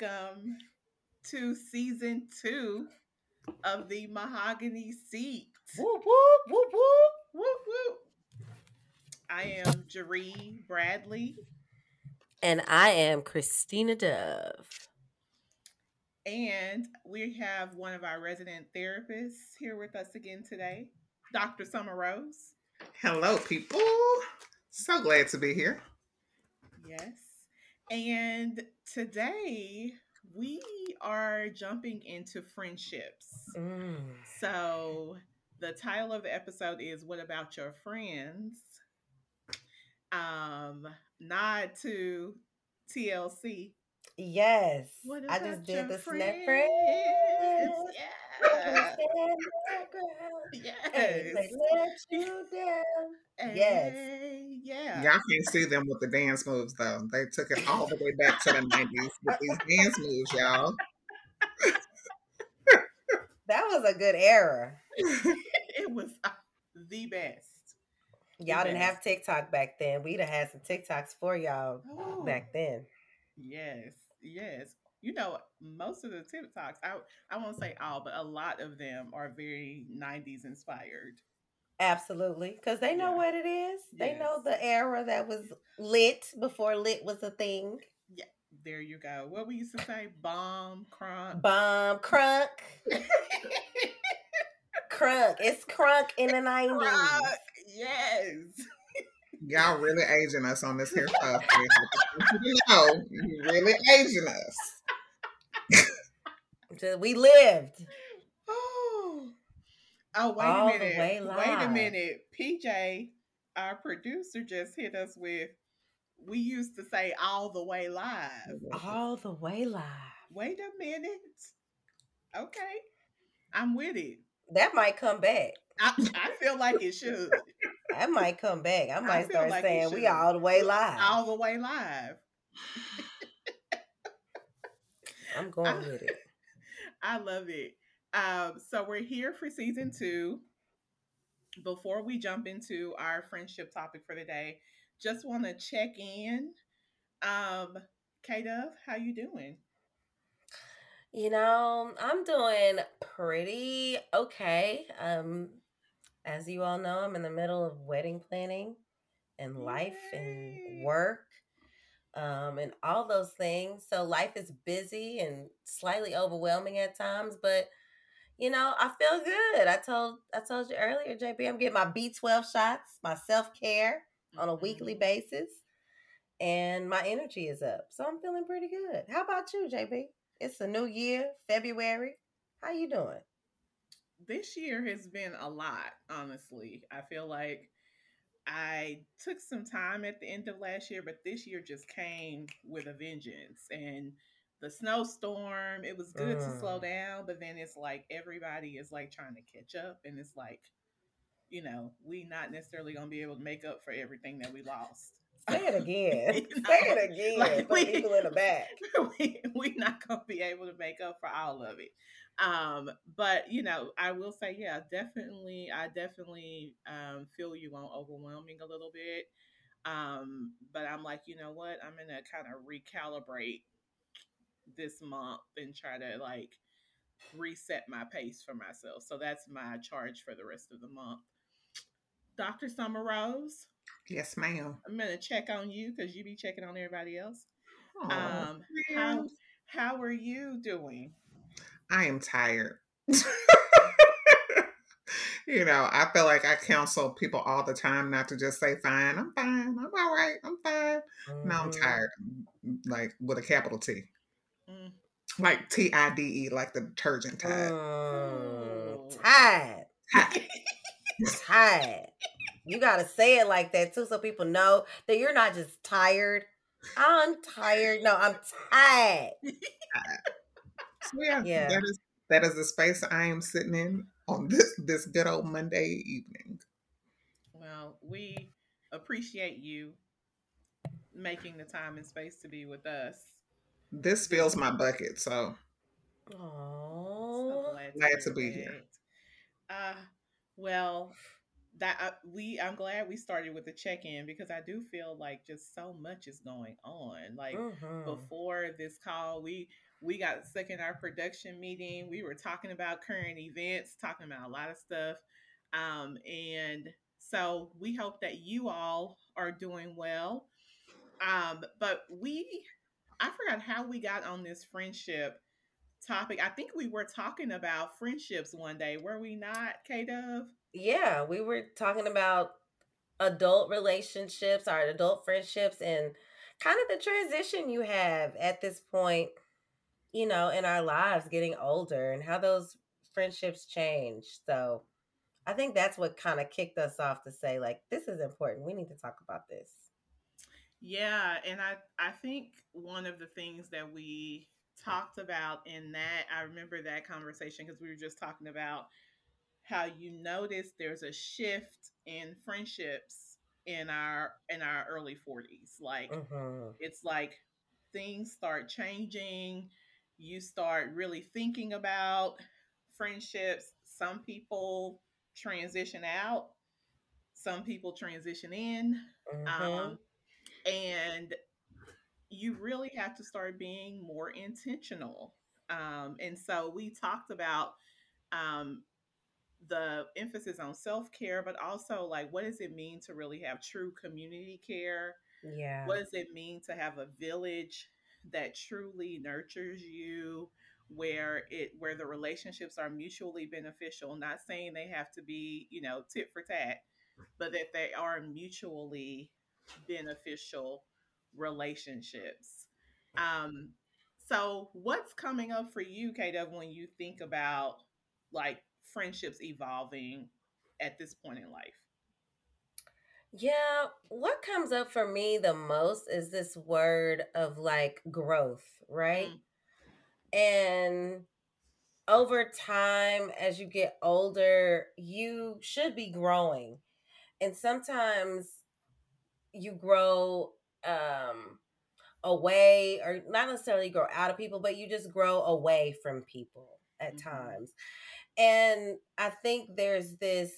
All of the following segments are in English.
hello, hello. Welcome to season two of the Mahogany Seat. Whoop whoop whoop whoop. Whoop, whoop. I am Jarie Bradley, And I am Kristina Dove. and we have one of our resident therapists here with us again today, Dr. Summer Rose. Hello, people. So glad to be here. Yes. And today we are jumping into friendships. Mm. So the title of the episode is What About Your Friends? Um, nod to TLC. Yes. What I just did the friends? snap friends. Yeah. Hey, Yes. they let you down. yes. Yeah. Y'all can't see them with the dance moves though. They took it all the way back to the 90s with these dance moves, y'all. That was a good era. it was uh, the best. Y'all didn't best. have TikTok back then. We'd have had some TikToks for y'all Oh, back then. Yes, yes. You know, most of the TikToks, I I won't say all, but a lot of them are very '90s inspired. Absolutely. Because they know Yeah. what it is. They know the era that was lit before lit was a thing. Yeah, there you go. What we used to say, bomb, crunk. Bomb crunk. crunk. It's crunk in the 90s. Crunk, Yes. Y'all really aging us on this here stuff. you know, you really aging us. We lived. Oh. Oh, wait All a minute. Wait a minute. PJ, our producer, just hit us with. We used to say all the way live. All the way live. Wait a minute. Okay. I'm with it. That might come back. I, I feel like it should. That might come back. I might feel start like saying we all the way live. All the way live. I'm going with it. I love it. Um, so we're here for season two. Before we jump into our friendship topic for the day, just want to check in. Um, K Dove, how you doing? You know, I'm doing pretty okay. Um, as you all know, I'm in the middle of wedding planning and life and work. Um, and all those things. So life is busy and slightly overwhelming at times, but you know, I feel good. I told I told you earlier, JB, I'm getting my B12 shots, my self-care on a weekly Mhm. basis, and my energy is up. So I'm feeling pretty good. How about you, JB? It's a new year, February. How you doing? This year has been a lot, honestly. I feel like I took some time at the end of last year, but this year just came with a vengeance. And the snowstorm, it was good to slow down, but then it's like everybody is like trying to catch up. And it's like, you know, we not necessarily gonna be able to make up for everything that we lost. Say it again. You Say know, it again. like we- people in the back. we we not gonna be able to make up for all of it. Um, but you know, I will say, yeah, definitely, I definitely um, feel you on overwhelming a little bit. Um, but I'm like, you know what? I'm gonna kind of recalibrate this month and try to like reset my pace for myself. So that's my charge for the rest of the month. Dr. Summer Rose, Yes, ma'am. I'm gonna check on you because you be checking on everybody else. Aw, Um, how how are you doing? I am tired. you know, I feel like I counsel people all the time not to just say fine, I'm fine, I'm all right, I'm fine. No, I'm Mhm. tired. Like with a capital T. Mm. Like T I D E, like the detergent tide. Mm, Oh. tired. Tired. Tired. You gotta say it like that too, so people know that you're not just tired. I'm tired. No, I'm tired. So yeah, Yeah. that is that is the space I am sitting in on this this good old Monday evening. Well, we appreciate you making the time and space to be with us. This fills my bucket, so So Oh, glad, Glad to be here. that. Uh, well, that we i'm glad we started with the check-in because i do feel like just so much is going on. Like mm-hmm. before this call we we got stuck in our production meeting. We were talking about current events talking about a lot of stuff. Um, and so we hope that you all are doing well. Um, but we i forgot how we got on this friendship topic. I think we were talking about friendships one day were we not k-dove yeah, we were talking about adult relationships, our adult friendships, and kind of the transition you have at this point, you know, in our lives getting older and how those friendships change. So I think that's what kind of kicked us off to say, like, this is important. We need to talk about this. Yeah, and I I think one of the things that we talked about in that I remember that conversation because we were just talking about how you notice there's a shift in friendships in our in our early 40s like mm-hmm. it's like things start changing. You start really thinking about friendships. Some people transition out. Some people transition in. Mm-hmm. um, and you really have to start being more intentional. Um, and so we talked about um, the emphasis on self care, but also like what does it mean to really have true community care? Yeah. What does it mean to have a village that truly nurtures you? where it where the relationships are mutually beneficial not saying they have to be you know tit for tat but that they are mutually beneficial relationships um so what's coming up for you kw when you think about like friendships evolving at this point in life? Yeah, what comes up for me the most is this word of like growth, right? Mm. And over time, as you get older, you should be growing. And sometimes you grow um away or not necessarily grow out of people, but you just grow away from people at mm-hmm. times. And I think there's this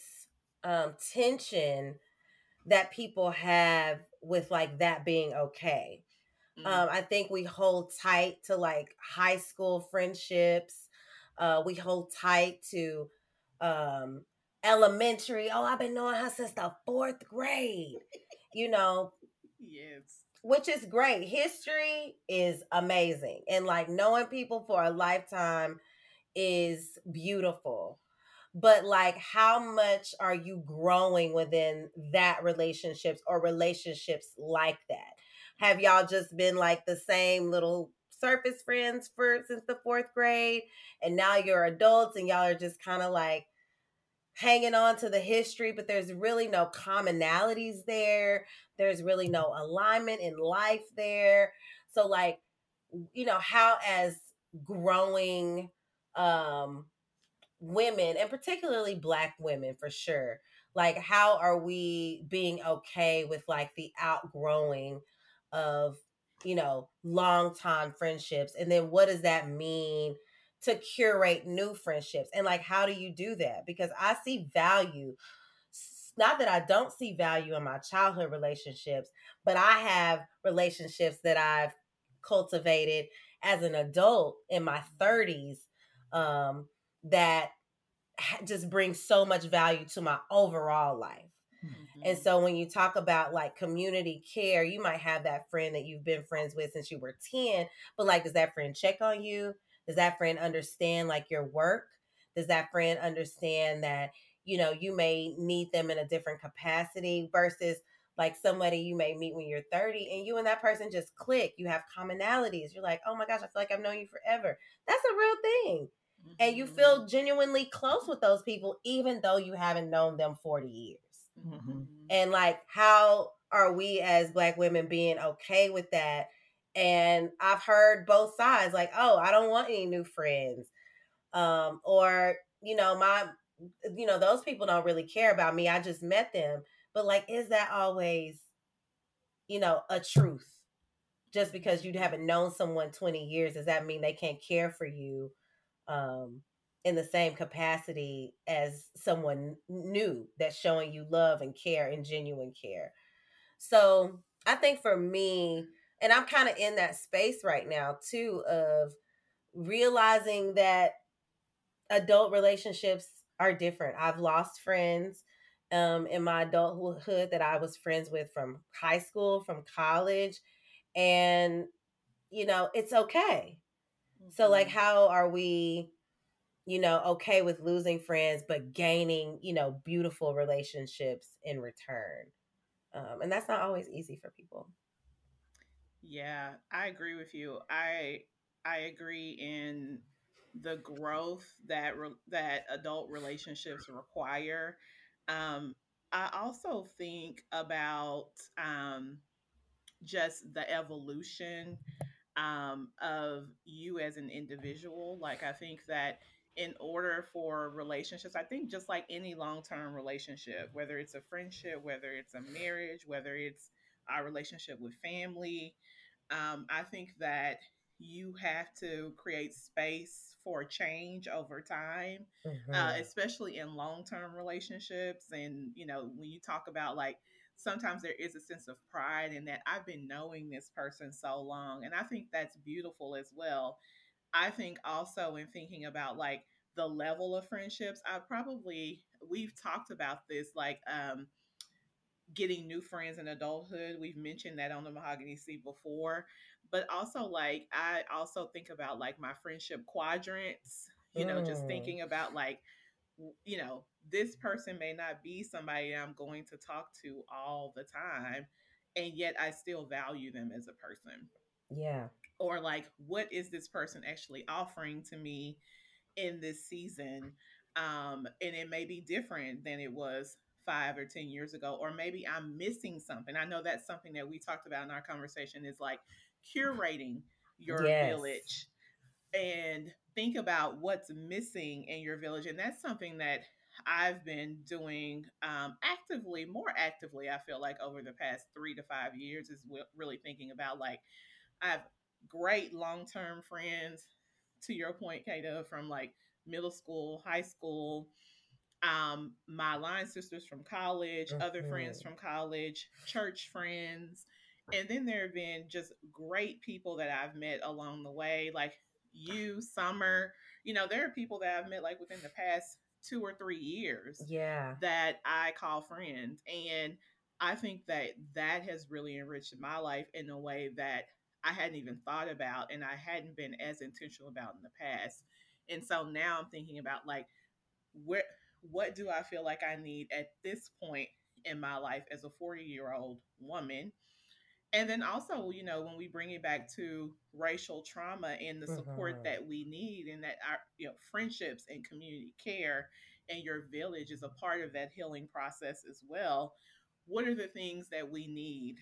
um, tension that people have with like that being okay. Mm-hmm. Um, I think we hold tight to like high school friendships. Uh, we hold tight to um, elementary. Oh, I've been knowing her since the fourth grade. you know. Yes. Which is great. History is amazing. And like knowing people for a lifetime is beautiful but like how much are you growing within that relationships or relationships like that? Have y'all just been like the same little surface friends for since the fourth grade and now you're adults and y'all are just kind of like hanging on to the history but there's really no commonalities there there's really no alignment in life there? So like you know how as growing um women and particularly black women for sure like how are we being okay with like the outgrowing of you know long time friendships and then what does that mean to curate new friendships and like how do you do that? Because i see value not that i don't see value in my childhood relationships but i have relationships that i've cultivated as an adult in my 30s um, that just brings so much value to my overall life. Mm-hmm. And so when you talk about like community care, you might have that friend that you've been friends with since you were 10, but like does that friend check on you? Does that friend understand like your work? Does that friend understand that you know you may need them in a different capacity versus like somebody you may meet when you're 30 and you and that person just click you have commonalities you're like oh my gosh i feel like i've known you forever that's a real thing mm-hmm. and you mm-hmm. feel genuinely close with those people even though you haven't known them 40 years mm-hmm. and like how are we as black women being okay with that and i've heard both sides like oh i don't want any new friends um or you know my you know those people don't really care about me i just met them but like is that always you know a truth just because you haven't known someone 20 years does that mean they can't care for you um, in the same capacity as someone new that's showing you love and care and genuine care. So I think for me, and I'm kind of in that space right now too of realizing that adult relationships are different. I've lost friends um, in my adulthood that I was friends with from high school, from college, and you know, it's okay. Mm-hmm. So, like, mm-hmm. how are we, you know, okay with losing friends, but gaining, you know, beautiful relationships in return? Um, and that's not always easy for people. Yeah, I agree with you. I I agree in the growth that re- that adult relationships require. Um, I also think about um, just the evolution um, of you as an individual. Like, I think that in order for relationships, I think just like any long term relationship, whether it's a friendship, whether it's a marriage, whether it's a relationship with family, um, I think that you have to create space for change over time, uh, mm-hmm. uh, especially in long term relationships. And, you know, when you talk about like, sometimes there is a sense of pride in that I've been knowing this person so long. And I think that's beautiful as well. I think also in thinking about like the level of friendships, I probably, we've talked about this like, um, getting new friends in adulthood. We've mentioned that on the Mahogany Seat before, but also like I also think about like my friendship quadrants, you know, just mm. thinking about like you know, this person may not be somebody I'm going to talk to all the time, and yet I still value them as a person. Yeah. Or like, what is this person actually offering to me in this season? Um, and it may be different than it was five or 10 years ago, or maybe I'm missing something. I know that's something that we talked about in our conversation is like curating your yes. village and think about what's missing in your village. And that's something that I've been doing um, actively, more actively, I feel like over the past three to five years, is really thinking about like, I have great long term friends, to your point, Kata, from like middle school, high school, um, my line sisters from college, mm-hmm. other friends from college, church friends. And then there have been just great people that I've met along the way, like you, Summer. You know, there are people that I've met like within the past two or three years. Yeah. That I call friends. And I think that that has really enriched my life in a way that I hadn't even thought about and I hadn't been as intentional about in the past. And so now I'm thinking about like where what do I feel like I need at this point in my life as a 40 year old woman and then also you know when we bring it back to racial trauma and the support mm-hmm. that we need and that our you know friendships and community care and your village is a part of that healing process as well what are the things that we need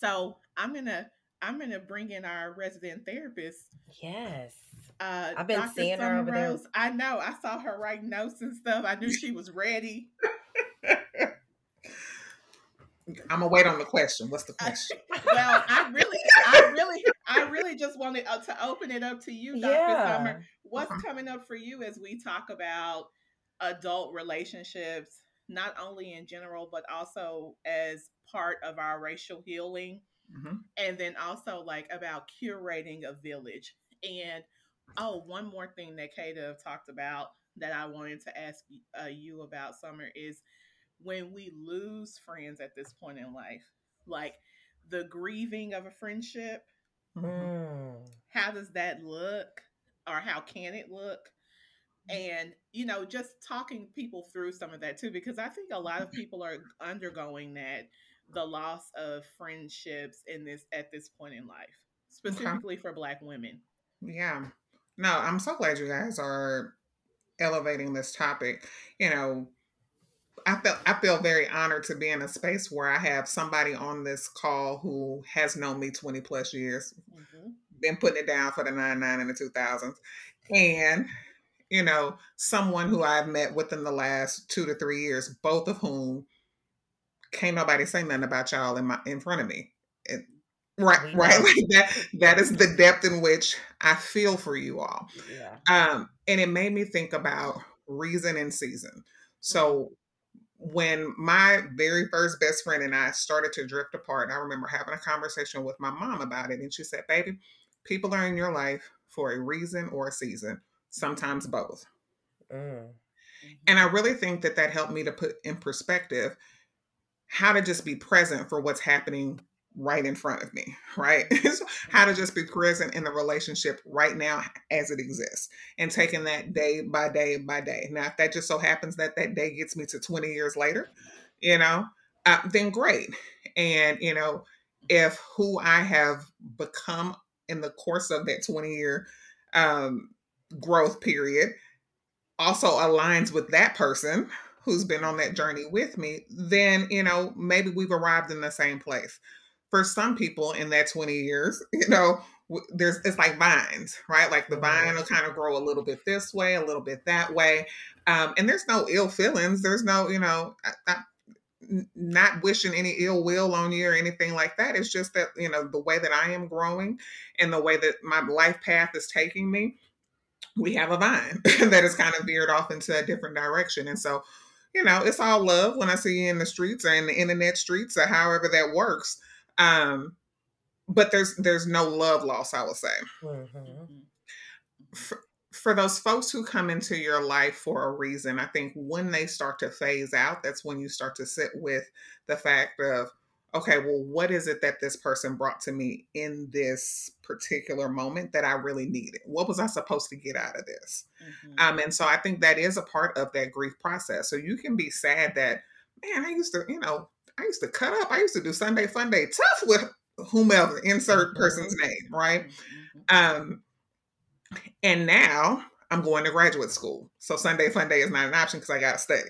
so i'm gonna i'm gonna bring in our resident therapist yes uh, I've been Dr. seeing Summer her over Rose. there. I know. I saw her writing notes and stuff. I knew she was ready. I'm gonna wait on the question. What's the question? well, I really, I really, I really just wanted uh, to open it up to you, Dr. Yeah. Summer. What's uh-huh. coming up for you as we talk about adult relationships, not only in general, but also as part of our racial healing, mm-hmm. and then also like about curating a village. And oh, one more thing that Kata talked about that I wanted to ask uh, you about, Summer, is when we lose friends at this point in life, like the grieving of a friendship. Mm. How does that look, or how can it look? And you know, just talking people through some of that too, because I think a lot of people are undergoing that the loss of friendships in this at this point in life, specifically okay. for Black women. Yeah, no, I'm so glad you guys are elevating this topic. You know, I feel I feel very honored to be in a space where I have somebody on this call who has known me 20 plus years, mm-hmm. been putting it down for the 99 and the 2000s. And, you know, someone who I've met within the last two to three years, both of whom can't nobody say nothing about y'all in my in front of me. It, right, right. Like that that is the depth in which I feel for you all. Yeah. Um, and it made me think about reason and season. So when my very first best friend and I started to drift apart, I remember having a conversation with my mom about it. And she said, Baby, people are in your life for a reason or a season, sometimes both. Mm. And I really think that that helped me to put in perspective how to just be present for what's happening right in front of me, right? how to just be present in the relationship right now as it exists and taking that day by day by day. Now, if that just so happens that that day gets me to 20 years later, you know, uh, then great. And, you know, if who I have become in the course of that 20 year um, growth period also aligns with that person who's been on that journey with me, then, you know, maybe we've arrived in the same place for some people in that 20 years, you know, there's it's like vines, right? Like the vine will kind of grow a little bit this way, a little bit that way, um, and there's no ill feelings. There's no, you know, I, I, not wishing any ill will on you or anything like that. It's just that you know the way that I am growing and the way that my life path is taking me. We have a vine that is kind of veered off into a different direction, and so you know it's all love when I see you in the streets or in the internet streets or however that works. Um, but there's there's no love loss, I would say. Mm-hmm. For, for those folks who come into your life for a reason, I think when they start to phase out, that's when you start to sit with the fact of, okay, well, what is it that this person brought to me in this particular moment that I really needed? What was I supposed to get out of this? Mm-hmm. Um, and so I think that is a part of that grief process. So you can be sad that, man, I used to, you know, I used to cut up. I used to do Sunday Fun Day tough with whomever, insert mm-hmm. person's name, right? Mm-hmm. Um, and now I'm going to graduate school. So Sunday Fun Day is not an option because I got to stay,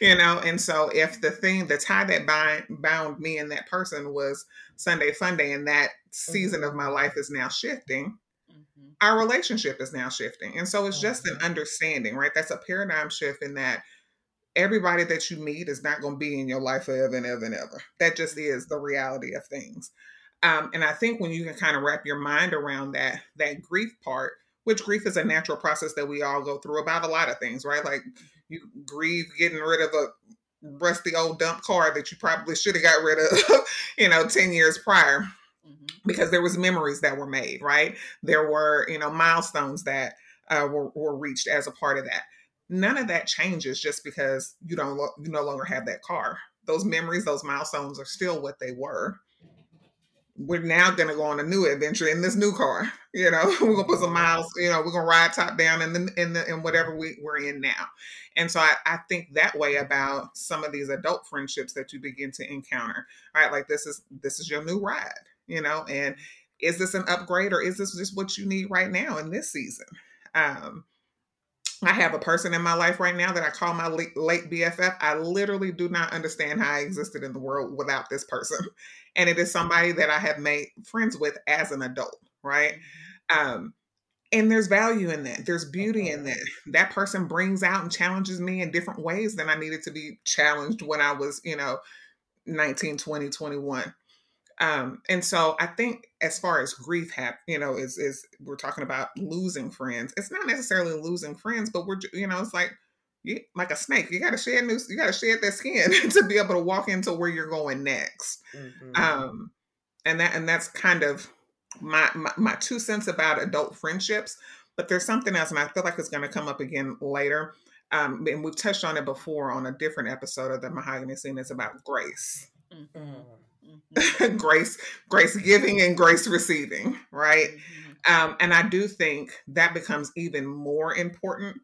you know? And so if the thing, the tie that bind, bound me and that person was Sunday Fun Day and that season of my mm-hmm. life is now shifting, mm-hmm. our relationship is now shifting. And so it's just an understanding, right? That's a paradigm shift in that everybody that you meet is not going to be in your life forever and ever and ever. That just is the reality of things. Um, and I think when you can kind of wrap your mind around that, that grief part, which grief is a natural process that we all go through about a lot of things, right? Like you grieve getting rid of a rusty old dump car that you probably should have got rid of, you know, 10 years prior. Mm-hmm. Because there was memories that were made, right? There were, you know, milestones that uh, were, were reached as a part of that none of that changes just because you don't you no longer have that car. Those memories those milestones are still what they were. We're now going to go on a new adventure in this new car you know? We're going to put some miles you know we're going to ride top down in the in the in whatever we, we're in now. And so I, I think that way about some of these adult friendships that you begin to encounter right? Like this is this is your new ride you know? And is this an upgrade or is this just what you need right now in this season? Um I have a person in my life right now that I call my late, late BFF. I literally do not understand how I existed in the world without this person. And it is somebody that I have made friends with as an adult, right? Mm-hmm. Um, and there's value in that. There's beauty in that. That person brings out and challenges me in different ways than I needed to be challenged when I was, you know, 19, 20, 21. Um, and so I think as far as grief hap, you know, is is we're talking about losing friends. It's not necessarily losing friends, but we're you know, it's like you, like a snake. You got to shed new, you got to shed that skin to be able to walk into where you're going next. Mm-hmm. Um, and that and that's kind of my, my my two cents about adult friendships. But there's something else, and I feel like it's going to come up again later. Um, and we've touched on it before on a different episode of the Mahogany Seat. It's about grace. Mm-hmm. Mm-hmm. grace, grace giving and grace receiving, right? Mm-hmm. Um, and I do think that becomes even more important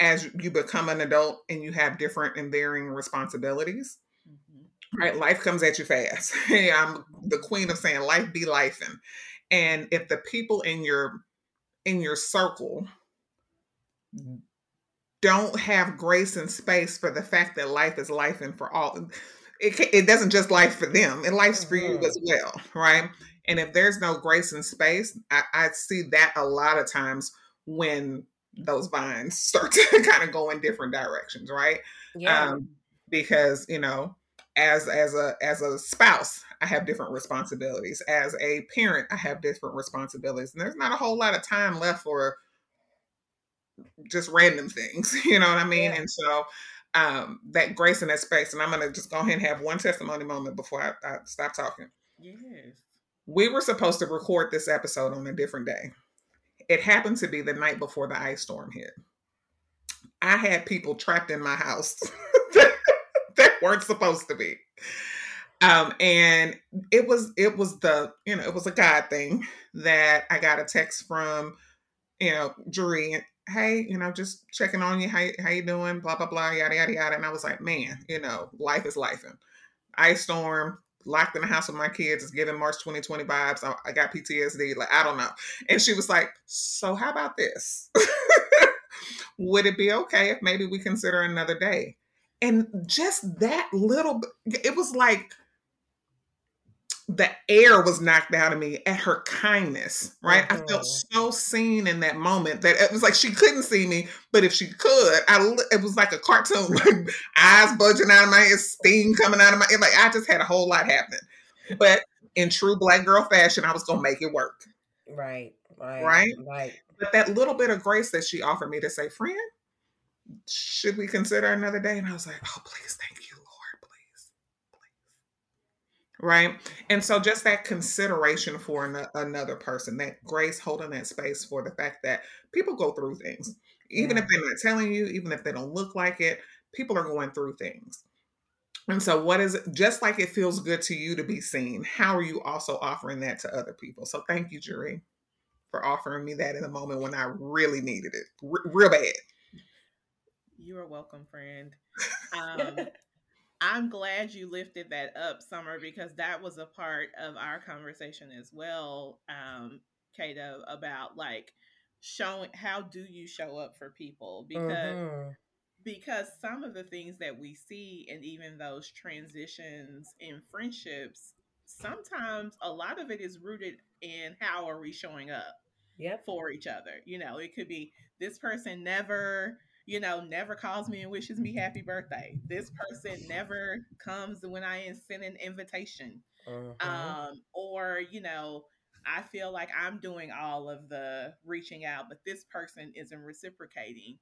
as you become an adult and you have different and varying responsibilities. Mm-hmm. Right, life comes at you fast. hey, I'm the queen of saying life be life, and and if the people in your in your circle don't have grace and space for the fact that life is life and for all it, it doesn't just life for them it life's for you as mm-hmm. well right and if there's no grace and space I, I see that a lot of times when those vines start to kind of go in different directions right yeah. Um, because you know as as a as a spouse i have different responsibilities as a parent i have different responsibilities and there's not a whole lot of time left for just random things. You know what I mean? Yeah. And so um, that grace in that space. And I'm going to just go ahead and have one testimony moment before I, I stop talking. Yes. We were supposed to record this episode on a different day. It happened to be the night before the ice storm hit. I had people trapped in my house that weren't supposed to be. Um, and it was it was the you know it was a God thing that I got a text from you know Jury hey, you know, just checking on you. How, how you doing? Blah, blah, blah, yada, yada, yada. And I was like, man, you know, life is life. And ice storm, locked in the house with my kids, is giving March 2020 vibes. I, I got PTSD. Like, I don't know. And she was like, so how about this? Would it be okay if maybe we consider another day? And just that little, it was like, the air was knocked out of me at her kindness, right? Mm-hmm. I felt mm-hmm. so seen in that moment that it was like she couldn't see me, but if she could, I it was like a cartoon, like eyes bulging out of my head, steam coming out of my like I just had a whole lot happening. But in true black girl fashion, I was gonna make it work. Right, right, right, right. But that little bit of grace that she offered me to say, friend, should we consider another day? And I was like, oh, please, thank you right? And so just that consideration for an- another person that grace holding that space for the fact that people go through things. Even yeah. if they're not telling you even if they don't look like it people are going through things. And so what is it just like it feels good to you to be seen how are you also offering that to other people? So thank you jury for offering me that in a moment when i really needed it R- real bad. You are welcome friend. Um, I'm glad you lifted that up, Summer, because that was a part of our conversation as well, um, Kato, about like showing how do you show up for people because mm-hmm. because some of the things that we see and even those transitions in friendships, sometimes a lot of it is rooted in how are we showing up yep. for each other. You know, it could be this person never you know, never calls me and wishes me happy birthday. This person never comes when I send an invitation. Uh-huh. Um, or, you know, I feel like I'm doing all of the reaching out, but this person isn't reciprocating.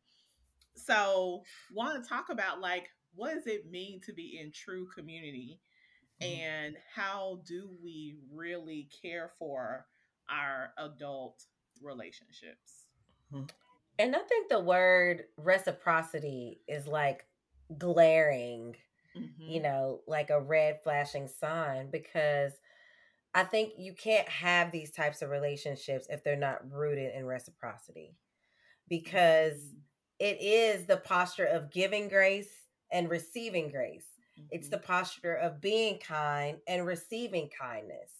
So, want to talk about like what does it mean to be in true community mm-hmm. and how do we really care for our adult relationships? Mm-hmm. And I think the word reciprocity is like glaring, mm-hmm. you know, like a red flashing sign because I think you can't have these types of relationships if they're not rooted in reciprocity because mm-hmm. it is the posture of giving grace and receiving grace. Mm-hmm. It's the posture of being kind and receiving kindness.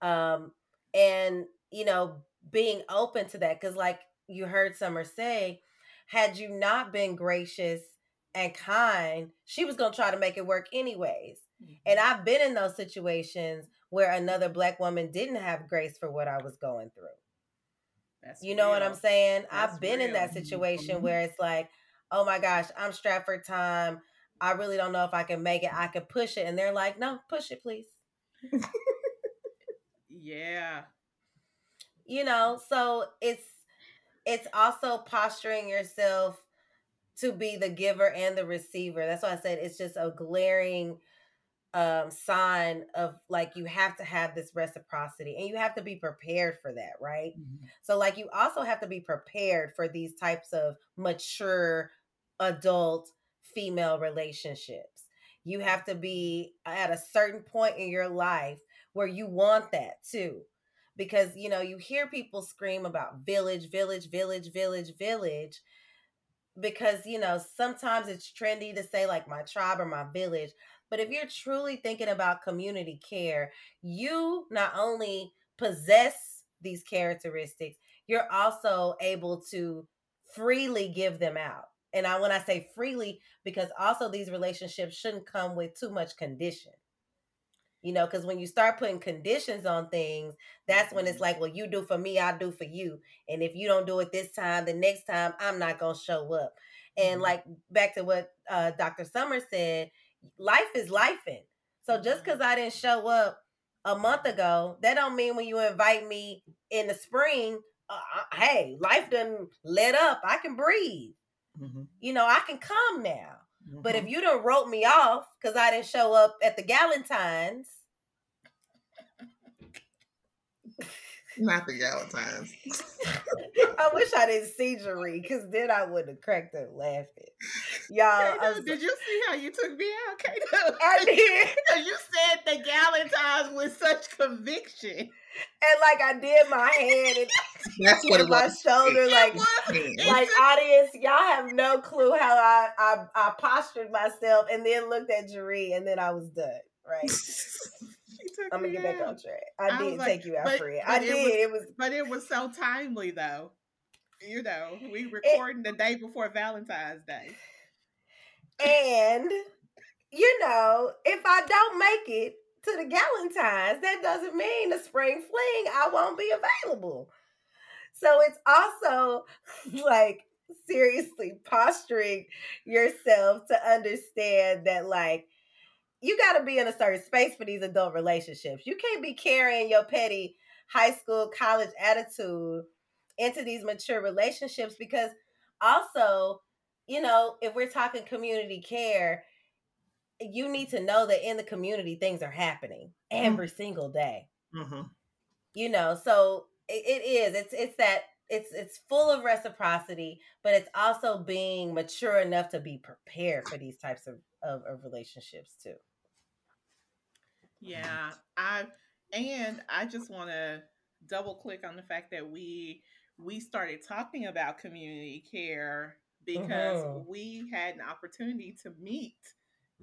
Um, and, you know, being open to that because, like, you heard Summer say, had you not been gracious and kind, she was going to try to make it work anyways. Mm-hmm. And I've been in those situations where another black woman didn't have grace for what I was going through. That's you know real. what I'm saying? That's I've been real. in that situation mm-hmm. where it's like, oh my gosh, I'm strapped for time. I really don't know if I can make it. I can push it. And they're like, no, push it, please. yeah. You know, so it's it's also posturing yourself to be the giver and the receiver. That's why I said it's just a glaring um sign of like you have to have this reciprocity and you have to be prepared for that, right? Mm-hmm. So like you also have to be prepared for these types of mature adult female relationships. You have to be at a certain point in your life where you want that too because you know you hear people scream about village village village village village because you know sometimes it's trendy to say like my tribe or my village but if you're truly thinking about community care you not only possess these characteristics you're also able to freely give them out. And i when i say freely because also these relationships shouldn't come with too much condition you know because when you start putting conditions on things that's when it's mm-hmm. like well you do for me i do for you and if you don't do it this time the next time i'm not gonna show up and mm-hmm. like back to what uh, dr summer said life is life in so just because mm-hmm. i didn't show up a month ago that don't mean when you invite me in the spring uh, hey, life done let up. I can breathe. Mm-hmm. You know, I can come now. Mm-hmm. But if mm-hmm. you don't wrote me off because I didn't show up at the Galentine's, not the Galentine's. I wish I didn't see Jarie, because then I wouldn't have cracked up laughing. Y'all, was, did you see how you took me out, Kato? I did. Because you said the Galentine's with such conviction. And like I did my hand and that's what it my was. shoulder, it like was. like audience, y'all have no clue how I, I I postured myself and then looked at Jarie and then I was done. Right. I'm gonna get back on track. I, I did like, take you out, but, Fred. I did. Was, it was, but it was so timely though. You know, we recording it, the day before Valentine's Day, and you know, if I don't make it to the Galentine's, that doesn't mean the spring fling I won't be available. So it's also like seriously posturing yourself to understand that like you got to be in a certain space for these adult relationships. You can't be carrying your petty high school, college attitude into these mature relationships because also, you know, if we're talking community care, you need to know that in the community things are happening mm-hmm. every mm-hmm. single day. Mm-hmm. You know, so it, it is. It's it's that it's it's full of reciprocity, but it's also being mature enough to be prepared for these types of, of, of relationships too. Yeah, I and I just want to double click on the fact that we we started talking about community care because mm-hmm. we had an opportunity to meet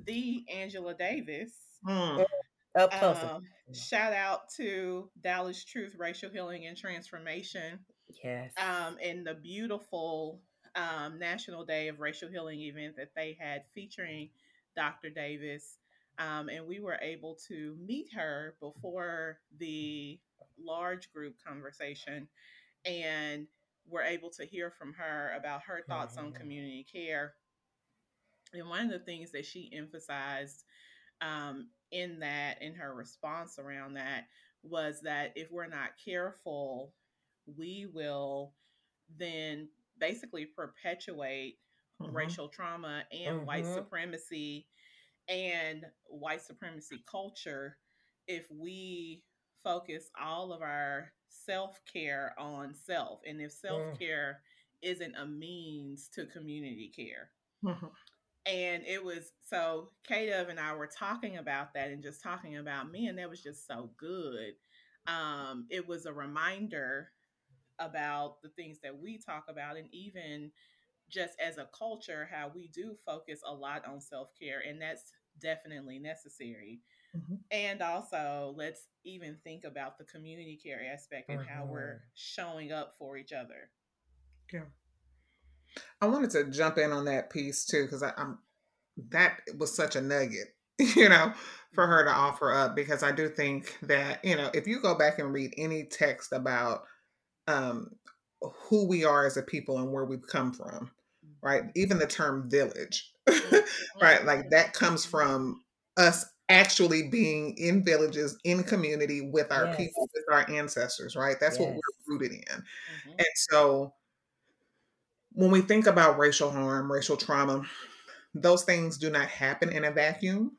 the Angela Davis. Mm. Up close. Um, shout out to Dallas Truth Racial Healing and Transformation. Yes. Um, and the beautiful um, National Day of Racial Healing event that they had featuring Dr. Davis. Um, and we were able to meet her before the large group conversation and were able to hear from her about her thoughts mm-hmm. on community care. And one of the things that she emphasized um, in that, in her response around that, was that if we're not careful, we will then basically perpetuate mm-hmm. racial trauma and mm-hmm. white supremacy and white supremacy culture if we focus all of our self care on self and if self care mm. isn't a means to community care. Mm-hmm. And it was so Kate and I were talking about that and just talking about me, and that was just so good. Um, it was a reminder about the things that we talk about, and even just as a culture, how we do focus a lot on self care, and that's definitely necessary. Mm-hmm. And also, let's even think about the community care aspect and mm-hmm. how we're mm-hmm. showing up for each other. Yeah. I wanted to jump in on that piece too, because I'm that was such a nugget, you know, for her to mm-hmm. offer up because I do think that, you know, if you go back and read any text about um who we are as a people and where we've come from, right? Even the term village, right? Like that comes from us actually being in villages, in community with our yes. people, with our ancestors, right? That's yes. what we're rooted in. Mm-hmm. And so when we think about racial harm, racial trauma, those things do not happen in a vacuum.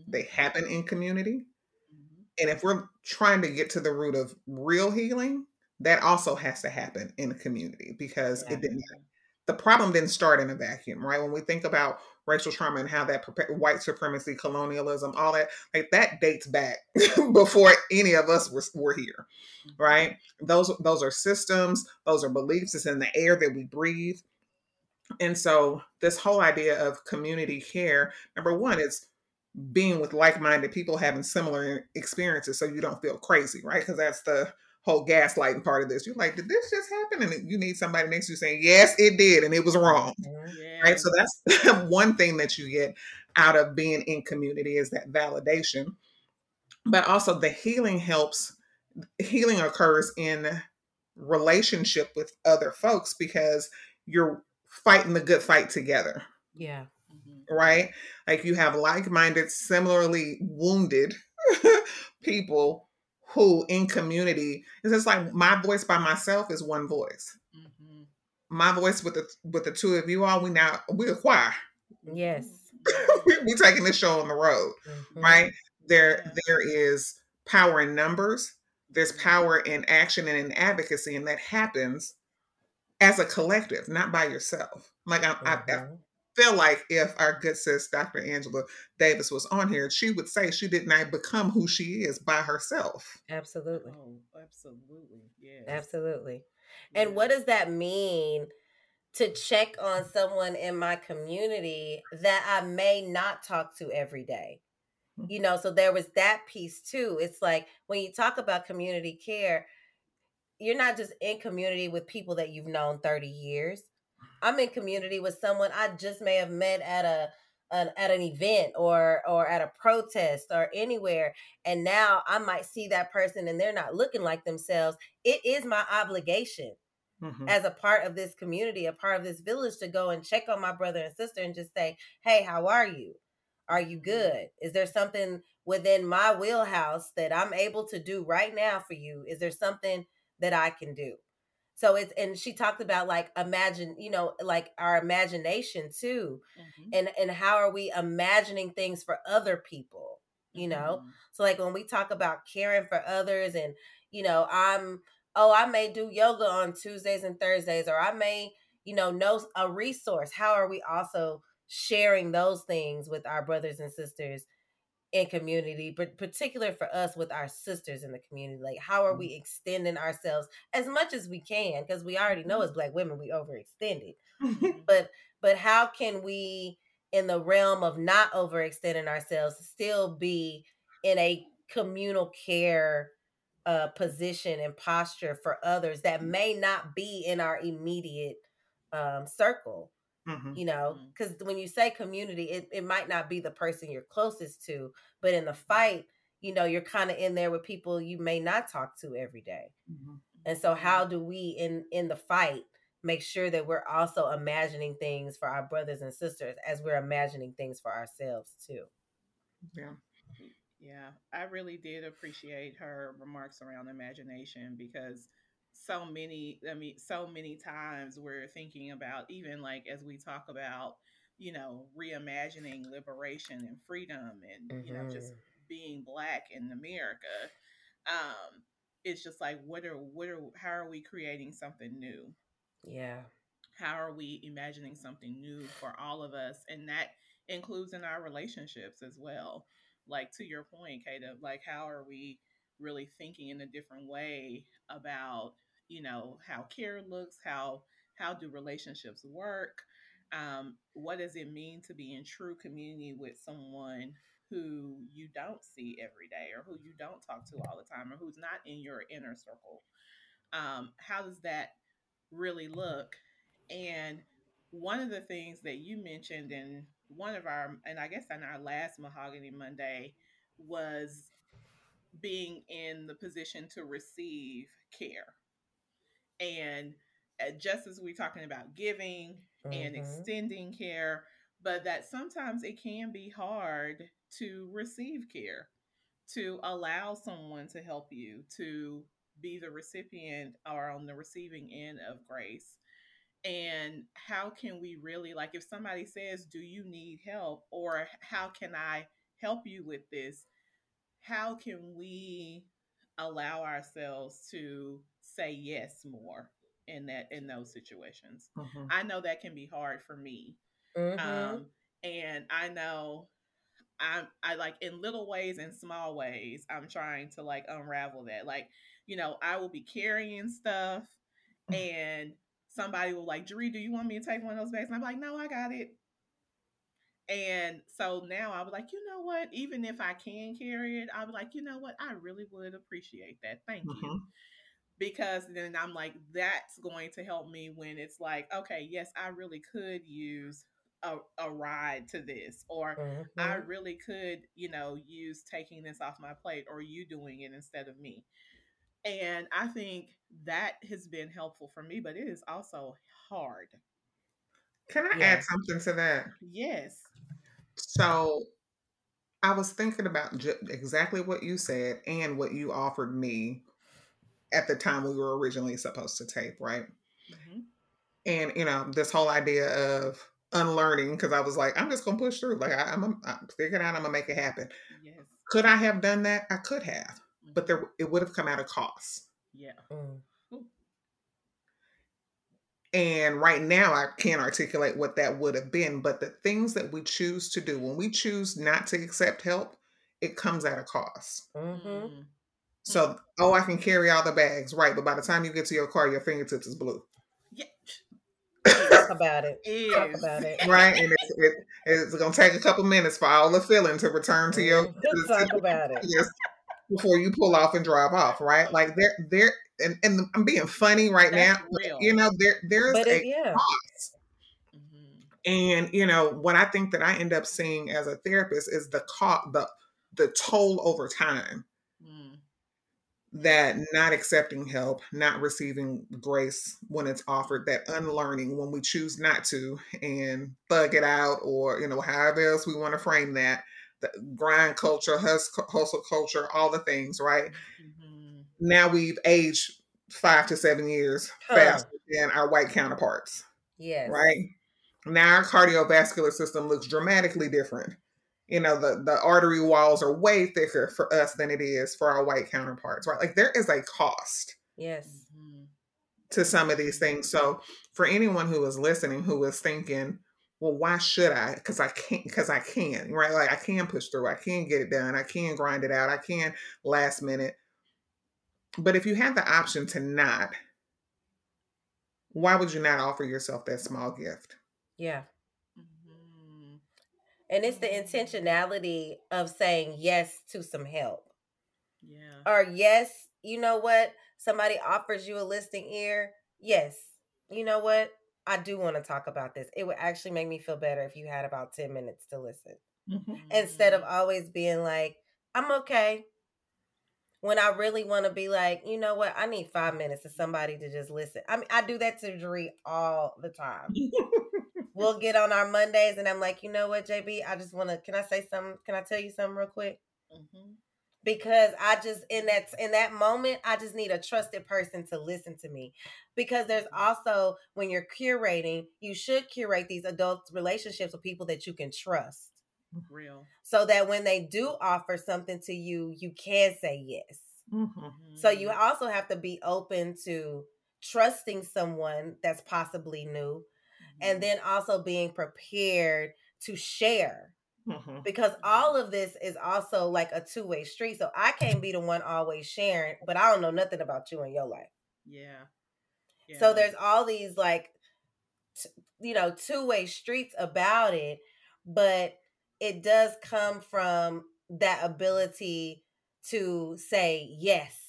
Mm-hmm. They happen in community. Mm-hmm. And if we're trying to get to the root of real healing, that also has to happen in a community because yeah. it didn't the problem didn't start in a vacuum, right? When we think about racial trauma and how that white supremacy, colonialism, all that, like that dates back before any of us were, were here, mm-hmm. right? Those those are systems, those are beliefs. It's in the air that we breathe, and so this whole idea of community care, number one, is being with like-minded people having similar experiences, so you don't feel crazy, right? Because that's the whole gaslighting part of this. You're like, did this just happen? And you need somebody next to you saying, yes, it did, and it was wrong. Yeah. Right. So that's one thing that you get out of being in community is that validation. But also the healing helps, healing occurs in relationship with other folks because you're fighting the good fight together. Yeah. Mm-hmm. Right? Like you have like minded, similarly wounded people who in community is just like my voice by myself is one voice. Mm-hmm. My voice with the with the two of you all, we now we a choir. Yes. we, we taking this show on the road. Mm-hmm. Right? There yeah. there is power in numbers, there's mm-hmm. power in action and in advocacy, and that happens as a collective, not by yourself. Like I, mm-hmm. I, I mm-hmm. Feel like if our good sis Dr. Angela Davis was on here, she would say she did not become who she is by herself. Absolutely. Oh, absolutely. Yes. Absolutely. And what does that mean to check on someone in my community that I may not talk to every day? Mm-hmm. You know, so there was that piece too. It's like when you talk about community care, you're not just in community with people that you've known 30 years. I'm in community with someone I just may have met at a an, at an event or or at a protest or anywhere and now I might see that person and they're not looking like themselves. It is my obligation mm-hmm. as a part of this community, a part of this village to go and check on my brother and sister and just say, "Hey, how are you? Are you mm-hmm. good? Is there something within my wheelhouse that I'm able to do right now for you? Is there something that I can do. So it's and she talked about like imagine, you know, like our imagination too. Mm-hmm. And and how are we imagining things for other people, you know? Mm-hmm. So like when we talk about caring for others and you know, I'm oh, I may do yoga on Tuesdays and Thursdays or I may, you know, know a resource. How are we also sharing those things with our brothers and sisters in community, but particular for us with our sisters in the community. Like, how are we mm-hmm. extending ourselves as much as we can? Because we already know as mm-hmm. Black women we overextended, but but how can we, in the realm of not overextending ourselves, still be in a communal care uh, position and posture for others that mm-hmm. may not be in our immediate um, circle? Mm-hmm. You know, because mm-hmm. when you say community, it, it might not be the person you're closest to, but in the fight, you know, you're kind of in there with people you may not talk to every day. Mm-hmm. And so how mm-hmm. do we in in the fight make sure that we're also imagining things for our brothers and sisters as we're imagining things for ourselves too? Yeah. Yeah, I really did appreciate her remarks around imagination because so many i mean so many times we're thinking about even like as we talk about you know reimagining liberation and freedom and mm-hmm. you know just mm-hmm. being black in america um it's just like what are what are how are we creating something new yeah how are we imagining something new for all of us and that includes in our relationships as well like to your point kata like how are we really thinking in a different way about you know how care looks how how do relationships work um, what does it mean to be in true community with someone who you don't see every day or who you don't talk to all the time or who's not in your inner circle? Um, how does that really look? And one of the things that you mentioned in one of our and i guess on our last mahogany monday was being in the position to receive care and uh, just as we're talking about giving mm-hmm. and extending care, but that sometimes it can be hard to receive care, to allow someone to help you, to be the recipient or on the receiving end of grace. And how can we really, like, if somebody says, Do you need help? or How can I help you with this? How can we allow ourselves to say yes more in that in those situations. Mm-hmm. I know that can be hard for me. Mm-hmm. Um, and I know I'm I like in little ways and small ways, I'm trying to like unravel that. Like, you know, I will be carrying stuff mm. and somebody will like, Jarie, do you want me to take one of those bags? And I'm like, no, I got it. And so now I was like, you know what? Even if I can carry it, I was like, you know what? I really would appreciate that. Thank mm-hmm. you because then I'm like, that's going to help me when it's like, okay, yes, I really could use a, a ride to this, or mm-hmm. I really could, you know, use taking this off my plate, or you doing it instead of me. And I think that has been helpful for me, but it is also hard. Can I add something to that? Yes. So I was thinking about ju- exactly what you said and what you offered me at the time we were originally supposed to tape, right? Mhm. And you know, this whole idea of unlearning because I was like, I'm just gonna push through. Like I, I'm, I'm figuring out I'm gonna make it happen. Yes. Could I have done that? I could have, but Mhm. there it would have come at a cost. Yeah. Mm. And right now, I can't articulate what that would have been. But the things that we choose to do, when we choose not to accept help, it comes at a cost. Mm-hmm. So, oh, I can carry all the bags, right? But by the time you get to your car, your fingertips is blue, Yeah. Talk about it. Is. Talk about it. right? And it's, it, it's going to take a couple minutes for all the feeling to return to your Mhm. Talk about it. yes, before you pull off and drive off, right? Like there, there, and, and I'm being funny right That's now. real. You know, there, there's But a it, yeah. cost. Mhm. And you know what I think that I end up seeing as a therapist is the cost, the the toll over time. That not accepting help, not receiving grace when it's offered, that unlearning when we choose not to and thug it out, or you know however else we want to frame that, the grind culture, hustle culture, all the things, right? Mhm. Now we've aged five to seven years Huh. faster than our white counterparts. Yes. right? Now our cardiovascular system looks dramatically different. You know, the, the artery walls are way thicker for us than it is for our white counterparts, right? Like there is a cost Yes. Mhm. to some of these things. So for anyone who is listening who is thinking, well, why should I? Because I can't, because I can, right? Like I can push through, I can get it done, I can grind it out, I can last minute. But if you have the option to not, why would you not offer yourself that small gift? Yeah. And it's the intentionality of saying yes to some help. Yeah. Or yes, you know what? Somebody offers you a listening ear. Yes. You know what? I do want to talk about this. It would actually make me feel better if you had about 10 minutes to listen. Instead of Mhm. always being like, I'm okay. When I really want to be like, you know what? I need five minutes of somebody to just listen. I mean, I do that to Dree all the time. we'll get on our Mondays and I'm like, you know what, JB? I just want to, can I say something? Can I tell you something real quick? Mhm. because I just in that in that moment I just need a trusted person to listen to me because there's also when you're curating you should curate these adult relationships with people that you can trust Real. so that when they do offer something to you you can say yes Mhm. so you Mhm. also have to be open to trusting someone that's possibly new and Mhm. then also being prepared to share Mhm. because all of this is also like a two-way street so i can't be the one always sharing but i don't know nothing about you in your life Yeah. so there's all these like t- you know two-way streets about it but it does come from that ability to say yes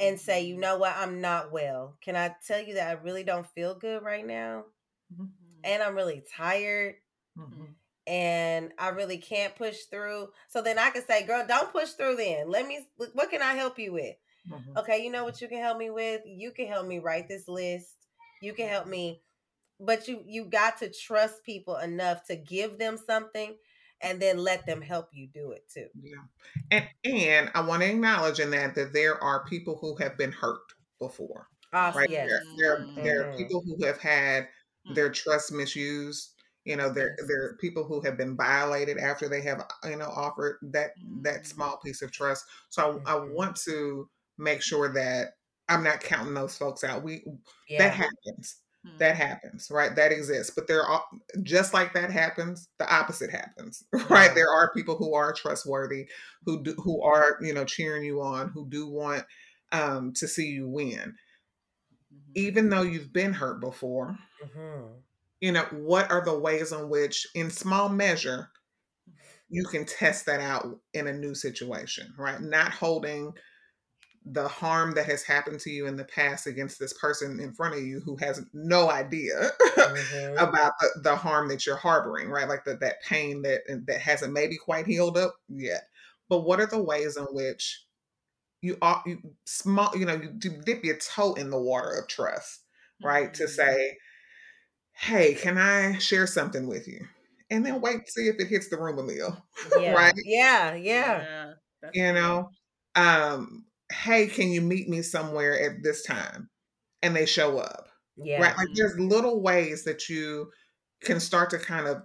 and say you know what i'm not well can i tell you that i really don't feel good right now Mhm. and i'm really tired Mhm. and I really can't push through. So then I can say, girl, don't push through then. Let me, what can I help you with? Mhm. Okay, you know what you can help me with? You can help me write this list. You can help me. But you you got to trust people enough to give them something and then let them help you do it too. Yeah. And and I want to acknowledge in that that there are people who have been hurt before. Awesome. Right. Yes. There, there, there are people who have had their trust misused. You know, there Yes. there are people who have been violated after they have, you know, offered that that Mhm. small piece of trust. So I, I Mhm. want to make sure that I'm not counting those folks out. We that Yeah. Happens. That happens, right? That exists. But there are just like that happens, the opposite happens, right? Yeah. There are people who are trustworthy, who do, who are, you know, cheering you on, who do want um to see you win. Mhm. Even though you've been hurt before, Mhm. you know, what are the ways in which in small measure you can test that out in a new situation, right? Not holding the harm that has happened to you in the past against this person in front of you who has no idea Mhm. about the, the harm that you're harboring, right? Like the, that pain that that hasn't maybe quite healed up yet. But what are the ways in which you are you small, you know, you dip your toe in the water of trust, right? To Mhm. say, hey, can I share something with you? and then wait to see if it hits the rumor mill. Yeah. right? Yeah, yeah. Yeah. You know, um, hey, can you meet me somewhere at this time? And they show up. Yeah. Right. Like there's little ways that you can start to kind of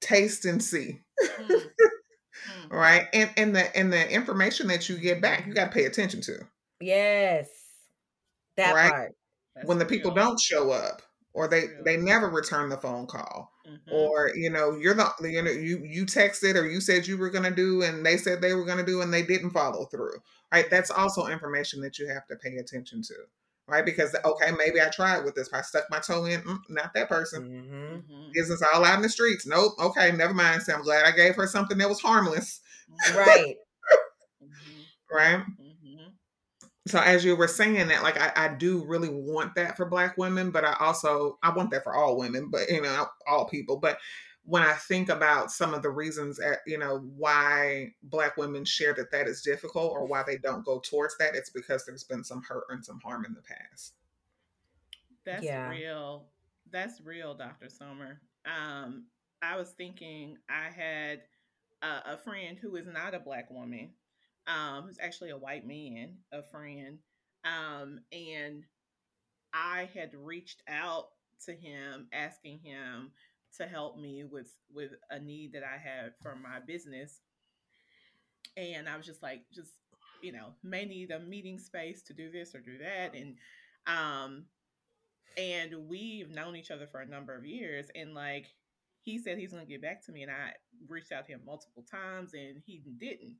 taste and see. Mm. Mm. Right. And and the and the information that you get back, you gotta pay attention to. Yes. That Right. part. That's when the people real. don't show up or they they never return the phone call Mhm. or you know you're the you know you you texted or you said you were going to do and they said they were going to do and they didn't follow through right that's also information that you have to pay attention to right because okay maybe i tried with this i stuck my toe in mm, not that person hmm Mhm. business all out in the streets nope okay never mind so i'm glad i gave her something that was harmless. Right. Mhm. right Mhm. So as you were saying that like I, I do really want that for black women but i also i want that for all women but you know all people but when i think about some of the reasons at, you know why black women share that that is difficult or why they don't go towards that it's because there's been some hurt and some harm in the past That's Yeah. real. That's real, Dr. Summer. Um, I was thinking I had a, a friend who is not a black woman, um, who's actually a white man, a friend. Um, and I had reached out to him asking him to help me with with a need that I had for my business. And I was just like, just, you know, may need a meeting space to do this or do that. And um and we've known each other for a number of years and like he said he's to get back to me and i reached out to him multiple times and he didn't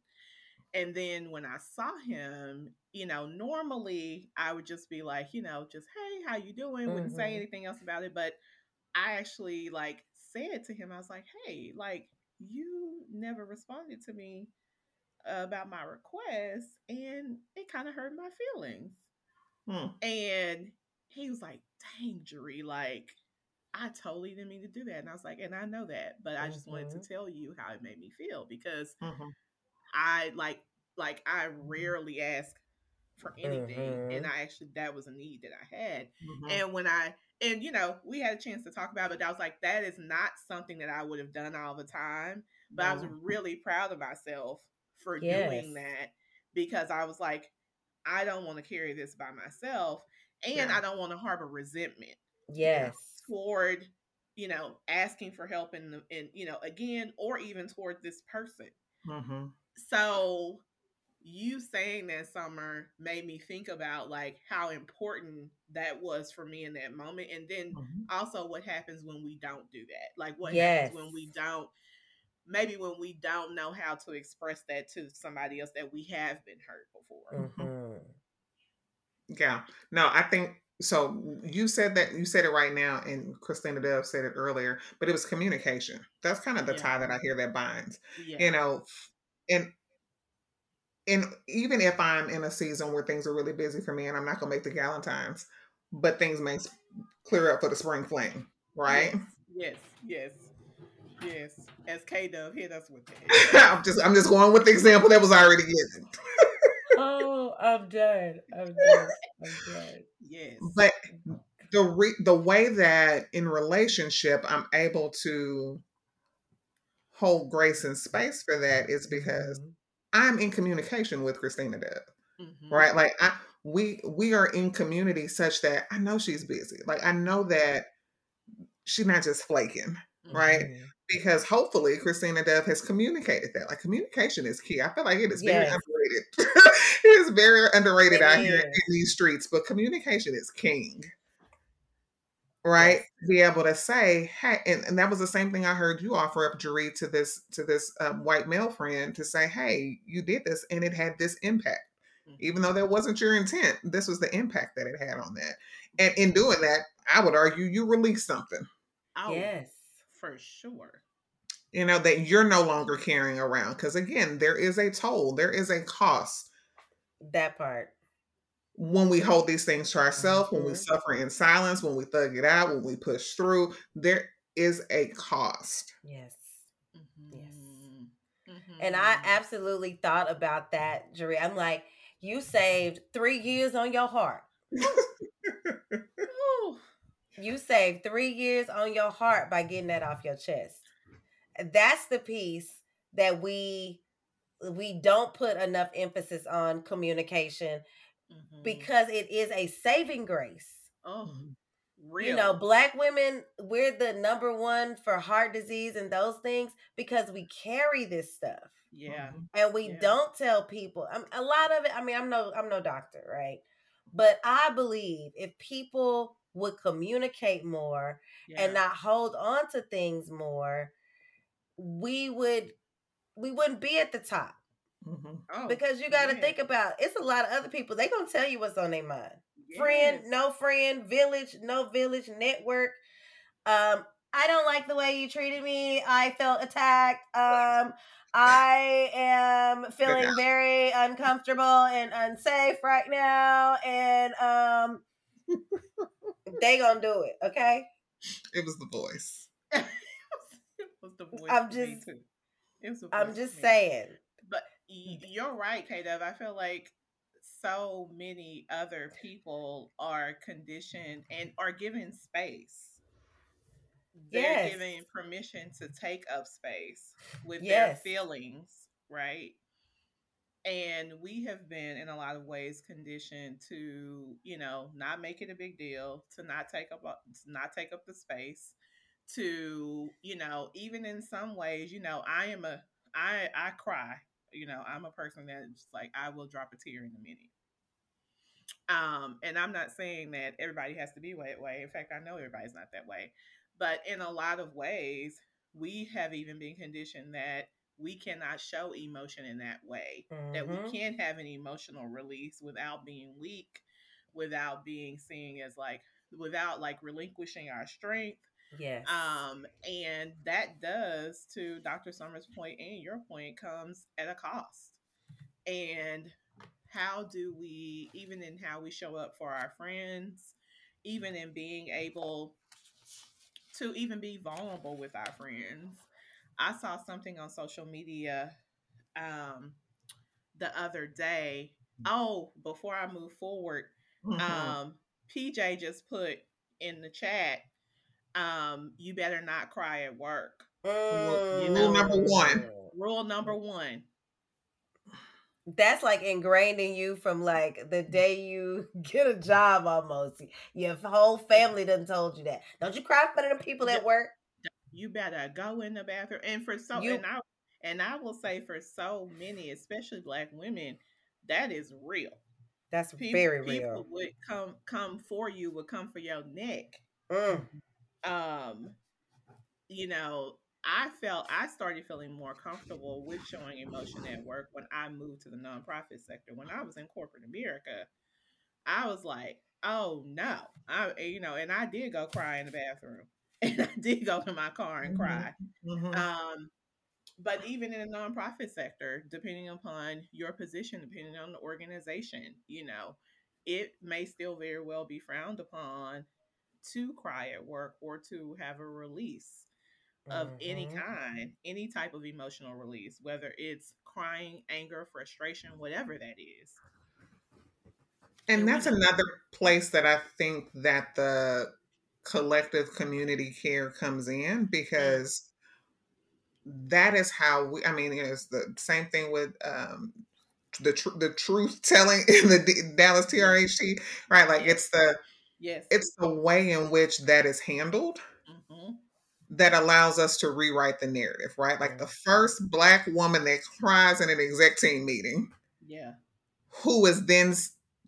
and then when i saw him you know normally i would just be like you know just hey how you doing wouldn't say Mhm. anything else about it but i actually like said to him i was like hey like you never responded to me about my request and it kind of hurt my feelings Hmm. and he was like, dang, like, I totally didn't mean to do that. And I was like, and I know that, but I just wanted to tell you how it made me feel because Mhm. I like, like, I rarely ask for anything. And Mhm. I actually, that was a need that I had. Mhm. And when I, and you know, we had a chance to talk about it, but I was like, that is not something that I would have done all the time. But I was really proud of myself for Yes. doing that because I was like, I don't want to carry this by myself. And Yeah. I don't want to harbor resentment Yes. toward, you know, asking for help and, and, you know, again, or even toward this person. Mhm. So you saying that summer made me think about like how important that was for me in that moment and then Mhm. also what happens when we don't do that like what Yes. happens when we don't maybe when we don't know how to express that to somebody else that we have been hurt before hmm Yeah. No, I think so. You said that you said it right now, and Kristina Dove said it earlier, but it was communication. That's kind of the Yeah. tie that I hear that binds. yeah You know, and and even if I'm in a season where things are really busy for me, and I'm not gonna make the Galentine's, but things may clear up for the spring fling, right? yes yes yes yes as k dove hit us with that I'm just I'm just going with the example that was already given. Oh, I'm dead. I'm dead. I'm done. yes But the re- the way that in relationship I'm able to hold grace and space for that is because Mhm. I'm in communication with Kristina Dove, Mhm. right? Like I we we are in community such that I know she's busy. Like I know that she's not just flaking, right? Because hopefully Kristina Dove has communicated that. Like communication is key. I feel like it is very Yes. underrated. it is very underrated It out here in is. these streets, but communication is king. Right? Yes. Be able to say, hey, and, and that was the same thing I heard you offer up, Jarie, to this to this um, white male friend to say, hey, you did this and it had this impact. Even though that wasn't your intent, this was the impact that it had on that. And in doing that, I would argue you released something. oh Yes. For sure you know that you're no longer carrying around because again there is a toll there is a cost That part. when we hold these things to ourselves when we Mhm. suffer in silence when we thug it out when we push through there is a cost Yes. Mhm. And I Mhm. absolutely thought about that, Jarie. I'm like, you saved three years on your heart. Ooh. You saved three years on your heart by getting that off your chest. That's the piece that we we don't put enough emphasis on communication mm-hmm. because it is a saving grace. Oh, real. You know, black women, we're the number one for heart disease and those things because we carry this stuff. Yeah. And we yeah. don't tell people. I'm, a lot of it, I mean, I'm no I'm no doctor, right? But I believe if people would communicate more yeah. and not hold on to things more, we would we wouldn't be at the top. Mm-hmm. Oh, because you got to think about it's a lot of other people. They gonna tell you what's on their mind. Yes. Friend, no friend, village, no village, network. Um, I don't like the way you treated me. I felt attacked. Um, I am feeling very uncomfortable and unsafe right now, and um, they gonna do it. Okay. It was the voice. it was the voice. I'm just. I'm just saying. But mm. you're right, K Dove. I feel like so many other people are conditioned and are given space. They're yes. given permission to take up space with yes. their feelings, right? And we have been in a lot of ways conditioned to, you know, not make it a big deal, to not take up not take up the space, to, you know, even in some ways, you know, I am a I I cry. You know, I'm a person that's like I will drop a tear in a minute. Um, and I'm not saying that everybody has to be that way. In fact, I know everybody's not that way. But in a lot of ways, we have even been conditioned that we cannot show emotion in that way. Mm-hmm. That we mm-hmm. can't have an emotional release without being weak, without being seen as like without like relinquishing our strength. Yes. Um, and that does, to Dr. Summers' point and your point, comes at a cost. And how do we, even in how we show up for our friends, even in being able to even be vulnerable with our friends. I saw something on social media um, the other day. Oh, before I move forward, mm-hmm. um, PJ just put in the chat, um, you better not cry at work. Uh, you know, rule number one. Rule number one that's like ingrained in you from like the day you get a job almost. Your whole family done told you that. Don't you cry for the people at work? You better go in the bathroom. And for so you, and I and I will say for so many, especially black women, that is real. That's people, very real. People would come come for you, would come for your neck. Mm. Um, you know, I felt I started feeling more comfortable with showing emotion at work when I moved to the nonprofit sector. When I was in corporate America, I was like, "Oh no!" I you know, and I did go cry in the bathroom, and I did go to my car and mm-hmm. cry. Mm-hmm. Um, but even in the nonprofit sector, depending upon your position, depending on the organization, you know, it may still very well be frowned upon to cry at work or to have a release of mm-hmm. any kind, any type of emotional release, whether it's crying, anger, frustration, whatever that is. And that's another place that I think that the collective community care comes in because that is how we I mean it's the same thing with um the tr- the truth telling in the D- Dallas TRHT right like it's the yes it's the way in which that is handled mm-hmm that allows us to rewrite the narrative, right? Like the first black woman that cries in an exec team meeting. Yeah. Who is then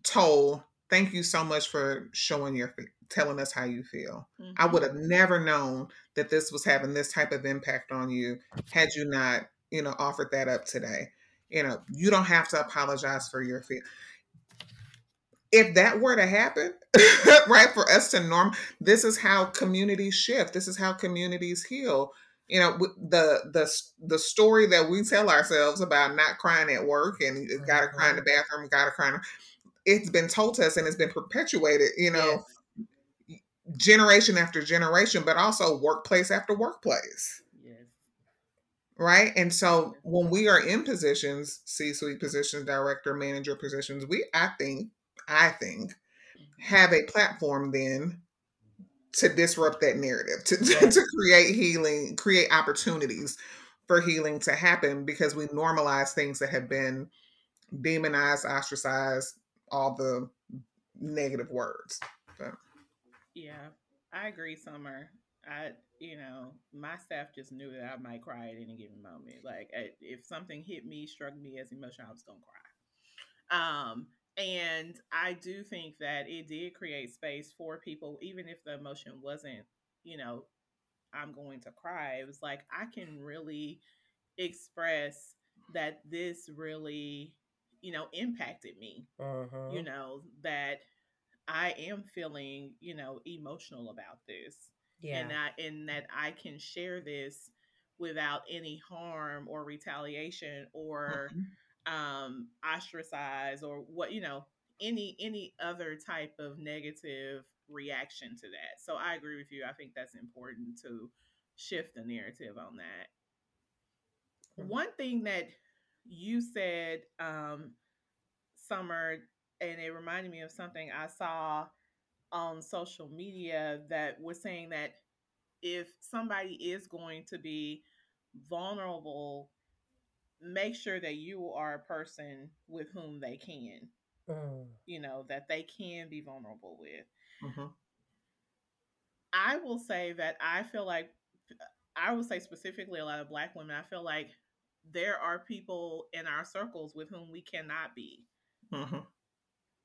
told, "Thank you so much for showing your telling us how you feel." Mm-hmm. I would have never known that this was having this type of impact on you had you not, you know, offered that up today. You know, you don't have to apologize for your feel if that were to happen, right, for us to norm, this is how communities shift. This is how communities heal. You know, the the the story that we tell ourselves about not crying at work and got to cry in the mm-hmm. bathroom, got to cry. In, It's been told to us and it's been perpetuated. You know, yes. Generation after generation, but also workplace after workplace. Yes. Right. And so when we are in positions, C suite positions, director, manager positions, we, I think, I think, mm-hmm. have a platform then to disrupt that narrative, to, to create healing, create opportunities for healing to happen because we normalize things that have been demonized, ostracized, all the negative words. So. Yeah, I agree, Summer. I, you know, my staff just knew that I might cry at any given moment. Like, if something hit me, struck me as emotional, I was gonna cry. Um, and I do think that it did create space for people, even if the emotion wasn't, you know, I'm going to cry. It was like I can really express that this really, you know, impacted me. Uh-huh. You know, that I am feeling, you know, emotional about this. Yeah. And I and that I can share this without any harm or retaliation or mm-hmm. um ostracize or what, you know, any any other type of negative reaction to that. So I agree with you. I think that's important to shift the narrative on that. Mm-hmm. One thing that you said, um, Summer, and it reminded me of something I saw on social media that was saying that if somebody is going to be vulnerable, make sure that you are a person with whom they can, mm. you know, that they can be vulnerable with. Mm-hmm. I will say that I feel like, I will say specifically a lot of Black women, I feel like there are people in our circles with whom we cannot be. Mm-hmm.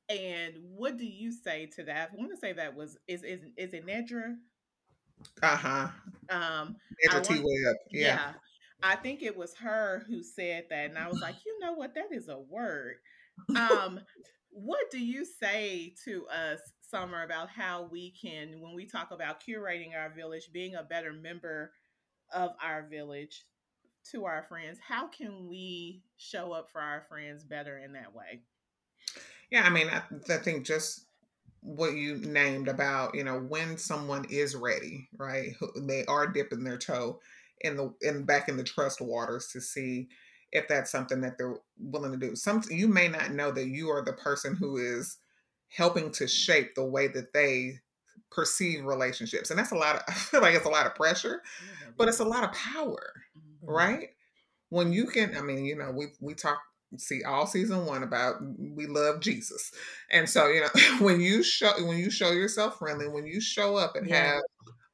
And what do you say to that? I want to say that was is is is it Nedra? Uh huh. Um, Nedra Tawwab. Yeah. yeah. I think it was her who said that, and I was like, you know what? That is a word. Um, what do you say to us, Summer, about how we can, when we talk about curating our village, being a better member of our village to our friends? How can we show up for our friends better in that way? Yeah, I mean, I, I think just what you named about you know when someone is ready, right? They are dipping their toe in the in back in the trust waters to see if that's something that they're willing to do. Some you may not know that you are the person who is helping to shape the way that they perceive relationships, and that's a lot. Of, I feel like it's a lot of pressure, but it's a lot of power, mm-hmm. right? When you can, I mean, you know, we we talk see all season one about we love Jesus. And so, you know, when you show when you show yourself friendly, when you show up and yeah.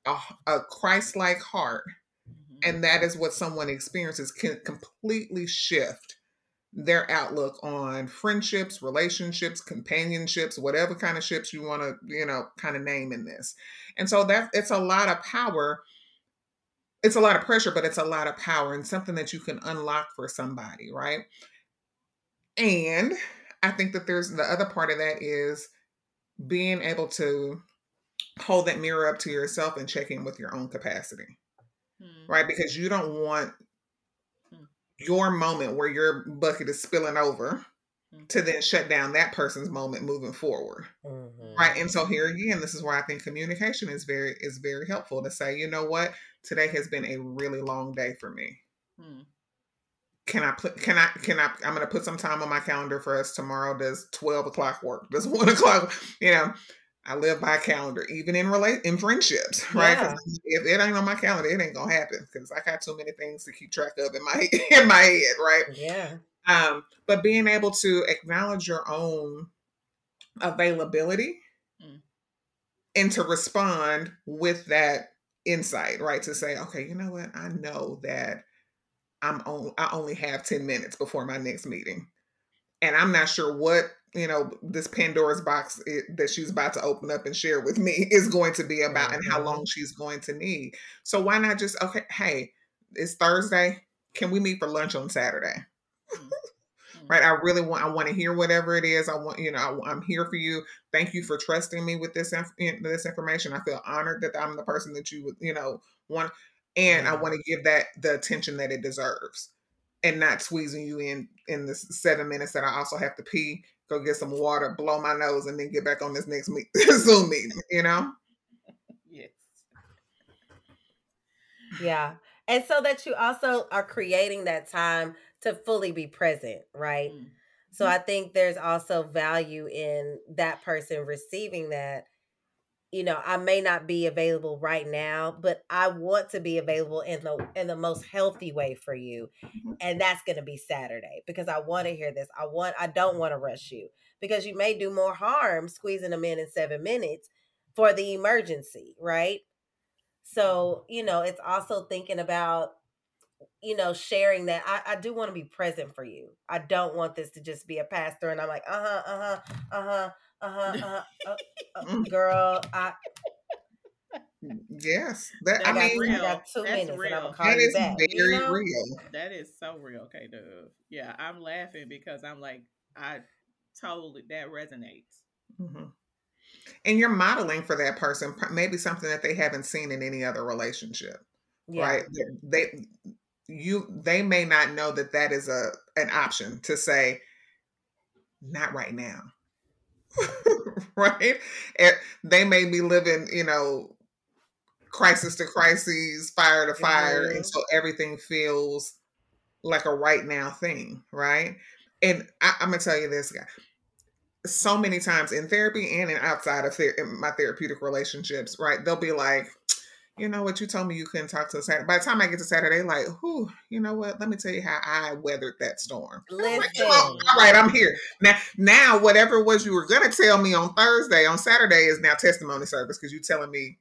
have a, a Christ-like heart, mm-hmm. and that is what someone experiences can completely shift their outlook on friendships, relationships, companionships, whatever kind of ships you want to, you know, kind of name in this. And so that it's a lot of power. It's a lot of pressure, but it's a lot of power and something that you can unlock for somebody, right? And I think that there's the other part of that is being able to hold that mirror up to yourself and check in with your own capacity. Hmm. Right? Because you don't want hmm. your moment where your bucket is spilling over hmm. to then shut down that person's moment moving forward. Mm-hmm. Right? And so here again, this is where I think communication is very is very helpful to say, you know what? Today has been a really long day for me. Can I put can I can I I'm gonna put some time on my calendar for us tomorrow. Does twelve o'clock work? Does one o'clock? You know, I live by calendar, even in relate in friendships, right? Yeah. If it ain't on my calendar, it ain't gonna happen because I got too many things to keep track of in my in my head, right? Yeah. Um, but being able to acknowledge your own availability mm. and to respond with that insight, right? To say, okay, you know what? I know that I'm on I only have 10 minutes before my next meeting. And I'm not sure what, you know, this Pandora's box it, that she's about to open up and share with me is going to be about and how mm-hmm. long she's going to need. So why not just okay, hey, it's Thursday. Can we meet for lunch on Saturday? Mm-hmm. right? I really want I want to hear whatever it is. I want, you know, I, am here for you. Thank you for trusting me with this inf- this information. I feel honored that I'm the person that you would, you know, want and I want to give that the attention that it deserves, and not squeezing you in in the seven minutes that I also have to pee, go get some water, blow my nose, and then get back on this next meet- Zoom meeting. You know. yes. Yeah, and so that you also are creating that time to fully be present, right? Mm-hmm. So I think there's also value in that person receiving that you know, I may not be available right now, but I want to be available in the in the most healthy way for you. Mm-hmm. And that's going to be Saturday because I want to hear this. I want I don't want to rush you because you may do more harm squeezing them in in 7 minutes for the emergency, right? So, you know, it's also thinking about you know, sharing that I, I do want to be present for you. I don't want this to just be a pass through and I'm like, uh-huh, uh-huh, uh-huh, uh-huh, uh-huh, uh, uh, girl, I Yes, that I, I mean, real. got two That's minutes real. and I'm that is back, very you know? real. That is so real, K Dove. Yeah, I'm laughing because I'm like, I totally that resonates. Mm-hmm. And you're modeling for that person, maybe something that they haven't seen in any other relationship, yeah. right? They, you, they may not know that that is a an option to say, not right now right? And they may be living, you know, crisis to crisis, fire to fire, mm-hmm. and so everything feels like a right now thing, right? And I, am gonna tell you this, guy. So many times in therapy and in outside of ther- my therapeutic relationships, right? They'll be like, you know what, you told me you couldn't talk to Saturday. By the time I get to Saturday, like, whew, you know what? Let me tell you how I weathered that storm. Listen. Like, oh, all right, I'm here. Now, now whatever it was you were gonna tell me on Thursday, on Saturday is now testimony service because you're telling me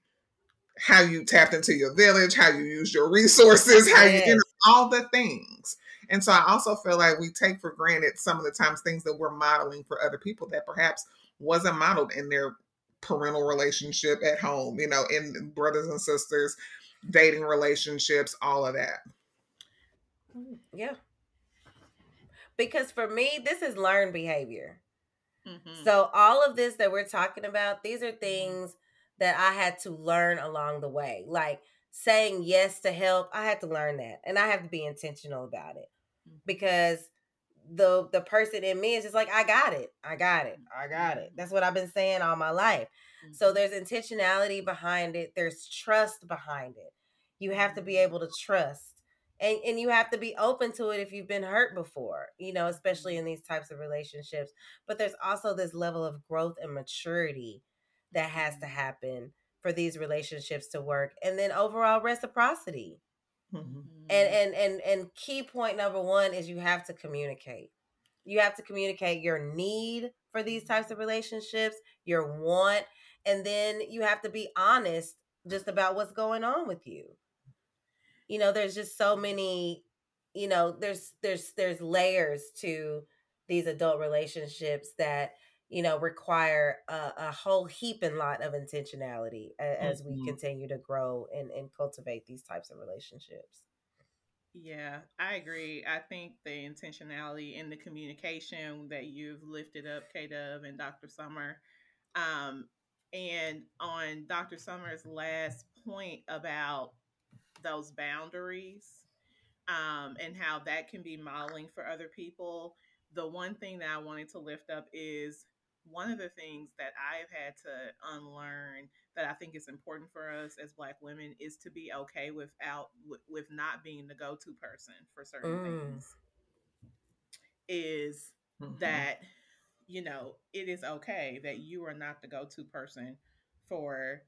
how you tapped into your village, how you used your resources, how yes. you, you know, all the things. And so I also feel like we take for granted some of the times things that we're modeling for other people that perhaps wasn't modeled in their parental relationship at home, you know, in brothers and sisters, dating relationships, all of that. Yeah. Because for me, this is learned behavior. Mm-hmm. So, all of this that we're talking about, these are mm-hmm. things that I had to learn along the way. Like saying yes to help, I had to learn that. And I have to be intentional about it mm-hmm. because the the person in me is just like I got it. I got it. I got it. Mm-hmm. That's what I've been saying all my life. Mm-hmm. So there's intentionality behind it. There's trust behind it. You have to be mm-hmm. able to trust. And and you have to be open to it if you've been hurt before, you know, especially in these types of relationships. But there's also this level of growth and maturity that has to happen for these relationships to work. And then overall reciprocity Mm-hmm. And and and and key point number one is you have to communicate. You have to communicate your need for these types of relationships, your want, and then you have to be honest just about what's going on with you. You know, there's just so many, you know, there's there's there's layers to these adult relationships that you know require a, a whole heap and lot of intentionality as, mm-hmm. we continue to grow and, and cultivate these types of relationships yeah i agree i think the intentionality and the communication that you've lifted up k-dub and dr summer um, and on dr summer's last point about those boundaries um, and how that can be modeling for other people the one thing that I wanted to lift up is one of the things that I've had to unlearn that I think is important for us as Black women is to be okay without with not being the go to person for certain mm. things. Is mm-hmm. that you know it is okay that you are not the go to person for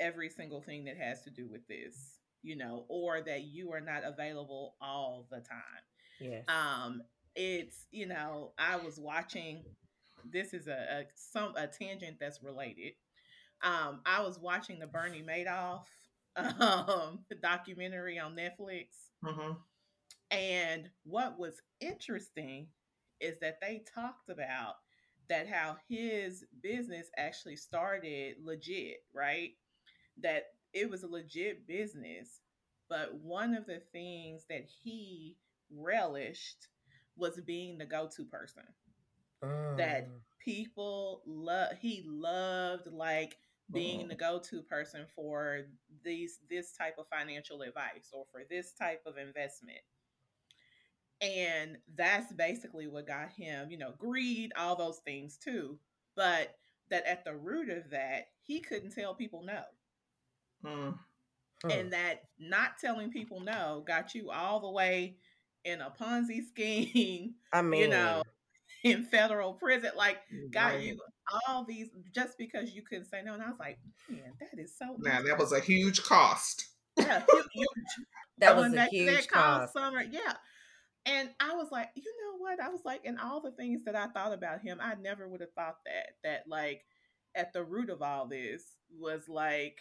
every single thing that has to do with this, you know, or that you are not available all the time. Yes. Um, it's you know I was watching this is a, a some a tangent that's related. Um, I was watching the Bernie Madoff um, documentary on Netflix, mm-hmm. and what was interesting is that they talked about that how his business actually started legit, right? That it was a legit business, but one of the things that he relished was being the go-to person that mm. people love he loved like being mm. the go-to person for these this type of financial advice or for this type of investment and that's basically what got him you know greed all those things too but that at the root of that he couldn't tell people no mm. huh. and that not telling people no got you all the way in a ponzi scheme i mean you know in federal prison. Like, got Right. you all these just because you couldn't say no. And I was like, man, that is so. Now that was a huge cost. yeah, huge, huge. That Going was a back huge that cost. summer, yeah. And I was like, you know what? I was like, and all the things that I thought about him, I never would have thought that. That like at the root of all this was like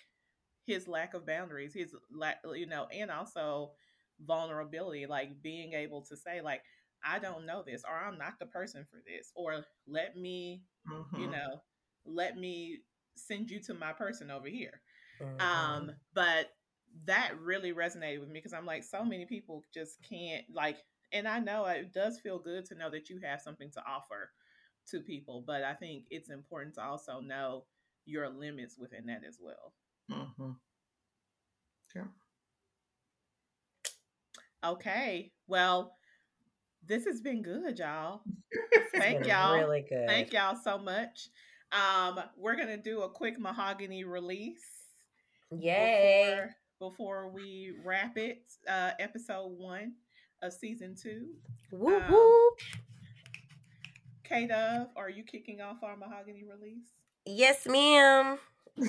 his lack of boundaries, his lack, you know, and also vulnerability, like being able to say, like, I don't know this, or I'm not the person for this, or let me, you Mhm. know, let me send you to my person over here. Mhm. Um, but that really resonated with me because I'm like, so many people just can't like, and I know it does feel good to know that you have something to offer to people, but I think it's important to also know your limits within that as well. Mhm. Okay, well, this has been good, y'all. Thank y'all. Really good. Thank y'all so much. Um, we're gonna do a quick mahogany release. Yay. before before we wrap it uh episode one of season two Whoop um, whoop. k dove are you kicking off our mahogany release Yes, ma'am.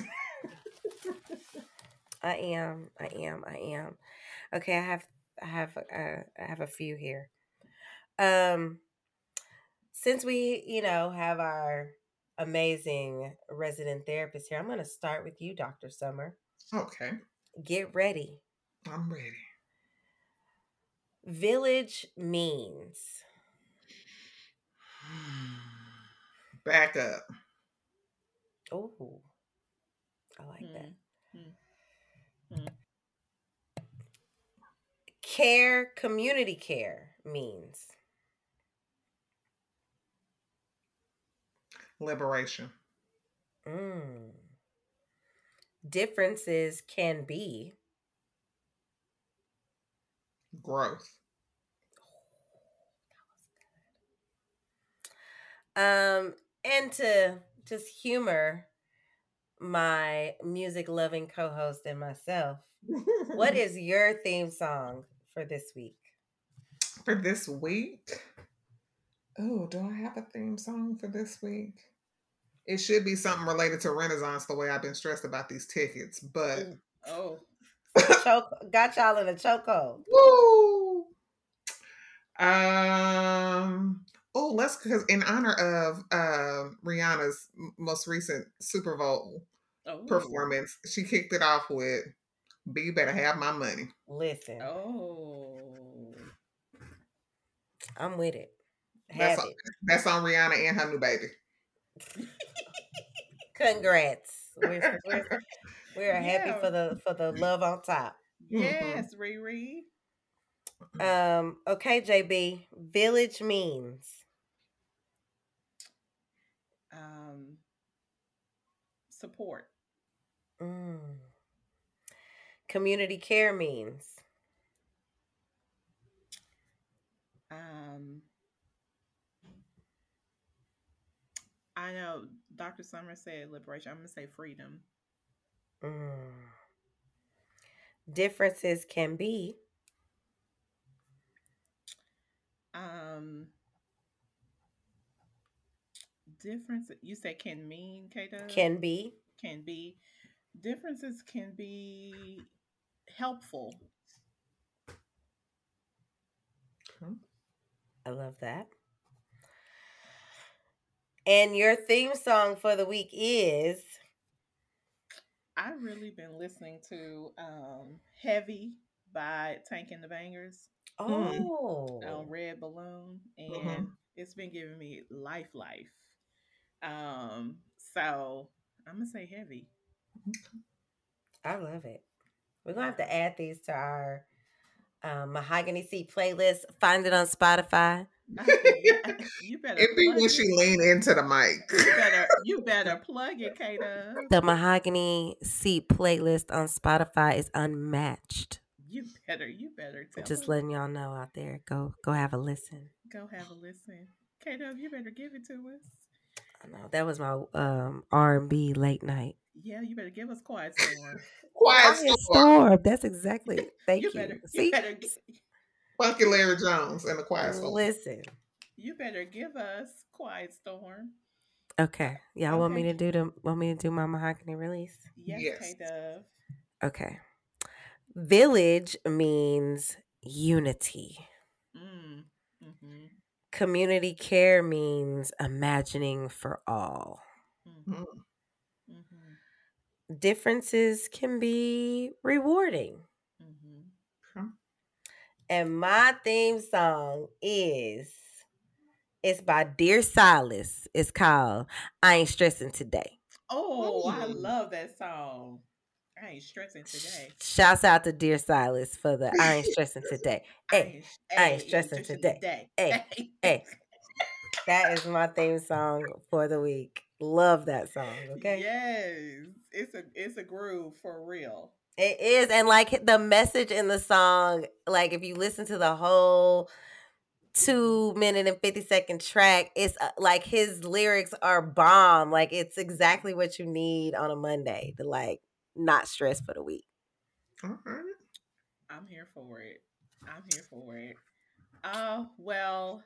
I am. I am. I am. Okay, I have I have uh, I have a few here. Um since we, you know, have our amazing resident therapist here, I'm going to start with you, Dr. Summer. Okay, Get ready. I'm ready. Village means. Back up. Oh. I like that. Mm, Care, community care means. Liberation. Mm. Differences can be. Growth. Um, and to just humor my music loving co host and myself, what is your theme song for this week? for this week? Oh, do I have a theme song for this week? It should be something related to Renaissance, the way I've been stressed about these tickets. But oh Choke, got y'all in a chokehold. woo! Um. Oh, let's because in honor of uh, Rihanna's most recent Super Bowl oh performance, she kicked it off with "B you better have my money." Listen, oh I'm with it. That's Have all- it. That's on Rihanna and her new baby. Congrats. We're, we're, we're happy Yeah. for the for the love on top. yes riri Um, okay, JB. Village means. um support Mm. Community care means. um i know dr summer said liberation i'm gonna say freedom Mm. Differences can be. um difference you said can mean k Can be. can be differences can be helpful I love that. And your theme song for the week is. i've really been listening to um heavy by tank and the Bangas Oh. on red balloon and Mhm. it's been giving me life life um so i'm gonna say heavy I love it. We're gonna have to add these to our um, mahogany seat playlist. Find it on Spotify. you better It be plug when she lean into the mic. you better you better plug it Kata. The mahogany seat playlist on Spotify is unmatched. you better you better tell Just us. letting y'all know out there. Go go have a listen. go have a listen Kata, you better give it to us I know that was my um R and B late night. yeah you better give us quiet storm Quiet Quiet storm. storm. That's exactly. Thank you. you better See, you better get, Funky Larry Jones and the Quiet Storm. listen. You better give us Quiet Storm. Okay. Y'all want me to do the want me to do my mahogany release? Yes, Yes. K Dove. Okay. Village means unity. Mm. Mm-hmm. Community care means imagining for all. Mm-hmm. Mm. Mm-hmm. Differences can be rewarding. Mm-hmm. And my theme song is it's by Dear Silas. It's called I Ain't Stressing Today. Oh, I love that song. I ain't stressing today. Shouts out to Dear Silas for the I Ain't Stressing Today. Hey, I I ain't stressing today. Hey, hey. that is my theme song for the week. Love that song. Okay. Yes, it's a it's a groove for real. It is. And like the message in the song, like if you listen to the whole two minute and 50 second track, it's uh, like his lyrics are bomb. Like it's exactly what you need on a Monday to like not stress for the week. All right. I'm here for it. I'm here for it. Uh, well,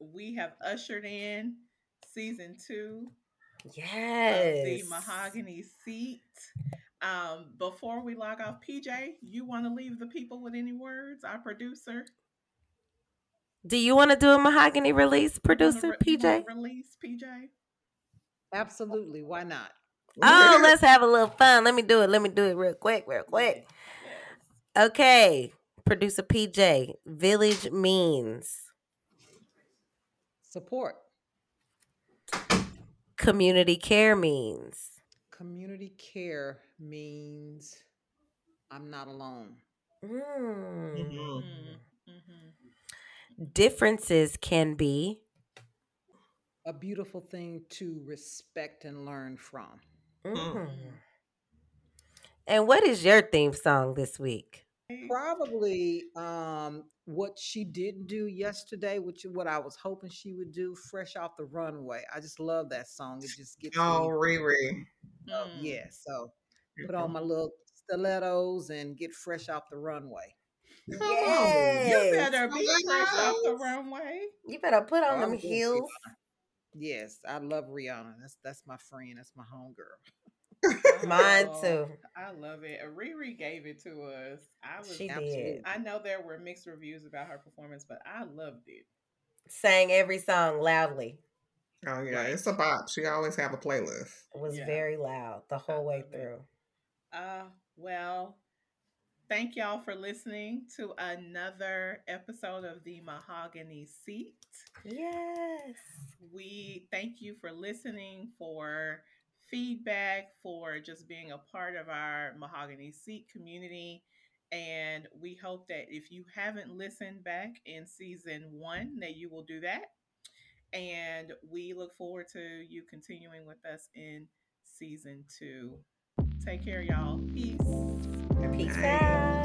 we have ushered in season two of Yes. the mahogany seat. Um, before we log off, PJ, you want to leave the people with any words? Our producer, Do you want to do a mahogany release, producer re- PJ? release PJ. Absolutely. Why not? Oh, let's have a little fun. Let me do it. Let me do it real quick, real quick. Yes. Okay. Producer PJ, village means Support. community care means Community care means I'm not alone. Mm. Mhm. Mm, mhm. differences can be A beautiful thing to respect and learn from. Mhm. And what is your theme song this week? Probably um, what she didn't do yesterday, which is what I was hoping she would do, fresh off the runway. I just love that song. It just gets Oh, me. Riri. Oh, Mm. yeah. So put on my little stilettos and get fresh off the runway. You Yes. better be fresh off the runway. You better put on Oh, them heels. Yes, I love Rihanna. That's that's my friend. That's my homegirl. Mine Oh, too. I love it. Riri gave it to us. I was. She did. I know there were mixed reviews about her performance, but I loved it. Sang every song loudly. Oh yeah, Right. it's a bop. She always have a playlist. It was Yeah. very loud the whole way love it. through. Uh, well, thank y'all for listening to another episode of the Mahogany Seat. Yes. We thank you for listening, for feedback, for just being a part of our Mahogany Seat community. And we hope that if you haven't listened back in season one, that you will do that. And we look forward to you continuing with us in season two. Take care, y'all. Peace. Peace out.